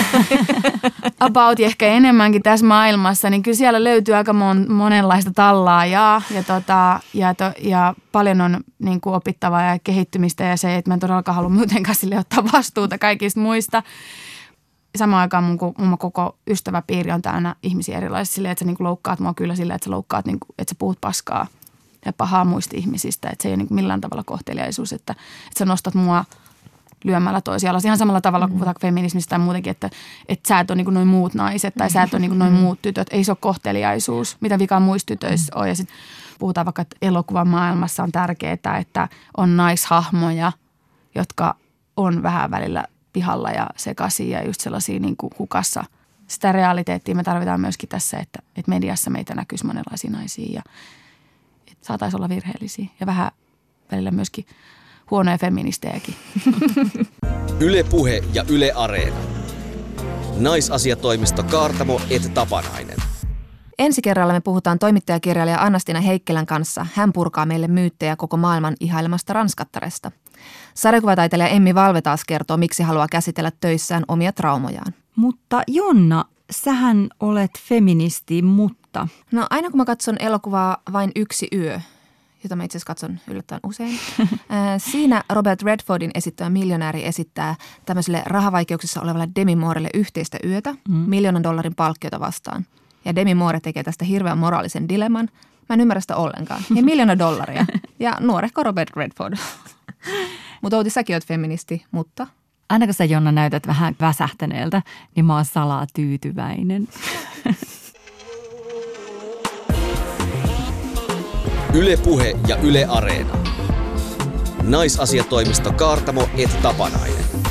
about ehkä enemmänkin tässä maailmassa, niin kyllä siellä löytyy aika mon, monenlaista tallaa ja, ja, tota, ja, to, ja paljon on niin kuin opittavaa ja kehittymistä ja se, että mä en todellakaan halua muutenkaan sille ottaa vastuuta kaikista muista. Samaan aikaan mun, mun koko ystäväpiiri on täynnä ihmisiä erilaisia silleen, että sä niin kuin loukkaat mua kyllä silleen, että sä loukkaat, niin kuin, että sä puhut paskaa – ja pahaa muista ihmisistä. Että se ei ole niin millään tavalla kohteliaisuus, että, että sä nostat mua lyömällä toisia alas. Ihan samalla tavalla kuin puhutaan feminismistä tai muutenkin, että, että sä et ole niin noin muut naiset tai sä et ole niin noin muut tytöt. Ei se ole kohteliaisuus, mitä vikaa muissa tytöissä on. Ja sitten puhutaan vaikka, että elokuvan maailmassa on tärkeää, että on naishahmoja, jotka on vähän välillä pihalla ja sekaisin ja just sellaisia niin kuin hukassa. Sitä realiteettia me tarvitaan myöskin tässä, että, että mediassa meitä näkyisi monenlaisia naisia ja saataisiin olla virheellisiä ja vähän välillä myöskin huonoja feministejäkin. Yle Puhe ja Yle Areena. Naisasiatoimisto Kaartamo et Tapanainen. Ensi kerralla me puhutaan toimittajakirjailija Annastina Heikkelän kanssa. Hän purkaa meille myyttejä koko maailman ihailemasta ranskattaresta. Sarjakuvataiteilija Emmi Valve taas kertoo, miksi haluaa käsitellä töissään omia traumojaan. Mutta Jonna, sähän olet feministi, mutta... No aina kun mä katson elokuvaa Vain yksi yö, jota mä itse asiassa katson yllättäen usein. Siinä Robert Redfordin esittämä miljonääri esittää tämmöiselle rahavaikeuksissa olevalle Demi Moorelle yhteistä yötä mm. miljoonan dollarin palkkiota vastaan. Ja Demi Moore tekee tästä hirveän moraalisen dilemman. Mä en ymmärrä sitä ollenkaan. Ja miljoona dollaria. Ja nuorehko Robert Redford. mutta Outi, säkin oot feministi, mutta aina kun sä Jonna näytät vähän väsähtäneeltä, niin mä oon salaa tyytyväinen. Yle Puhe ja Yle Areena. Naisasiatoimisto Kaartamo et Tapanainen.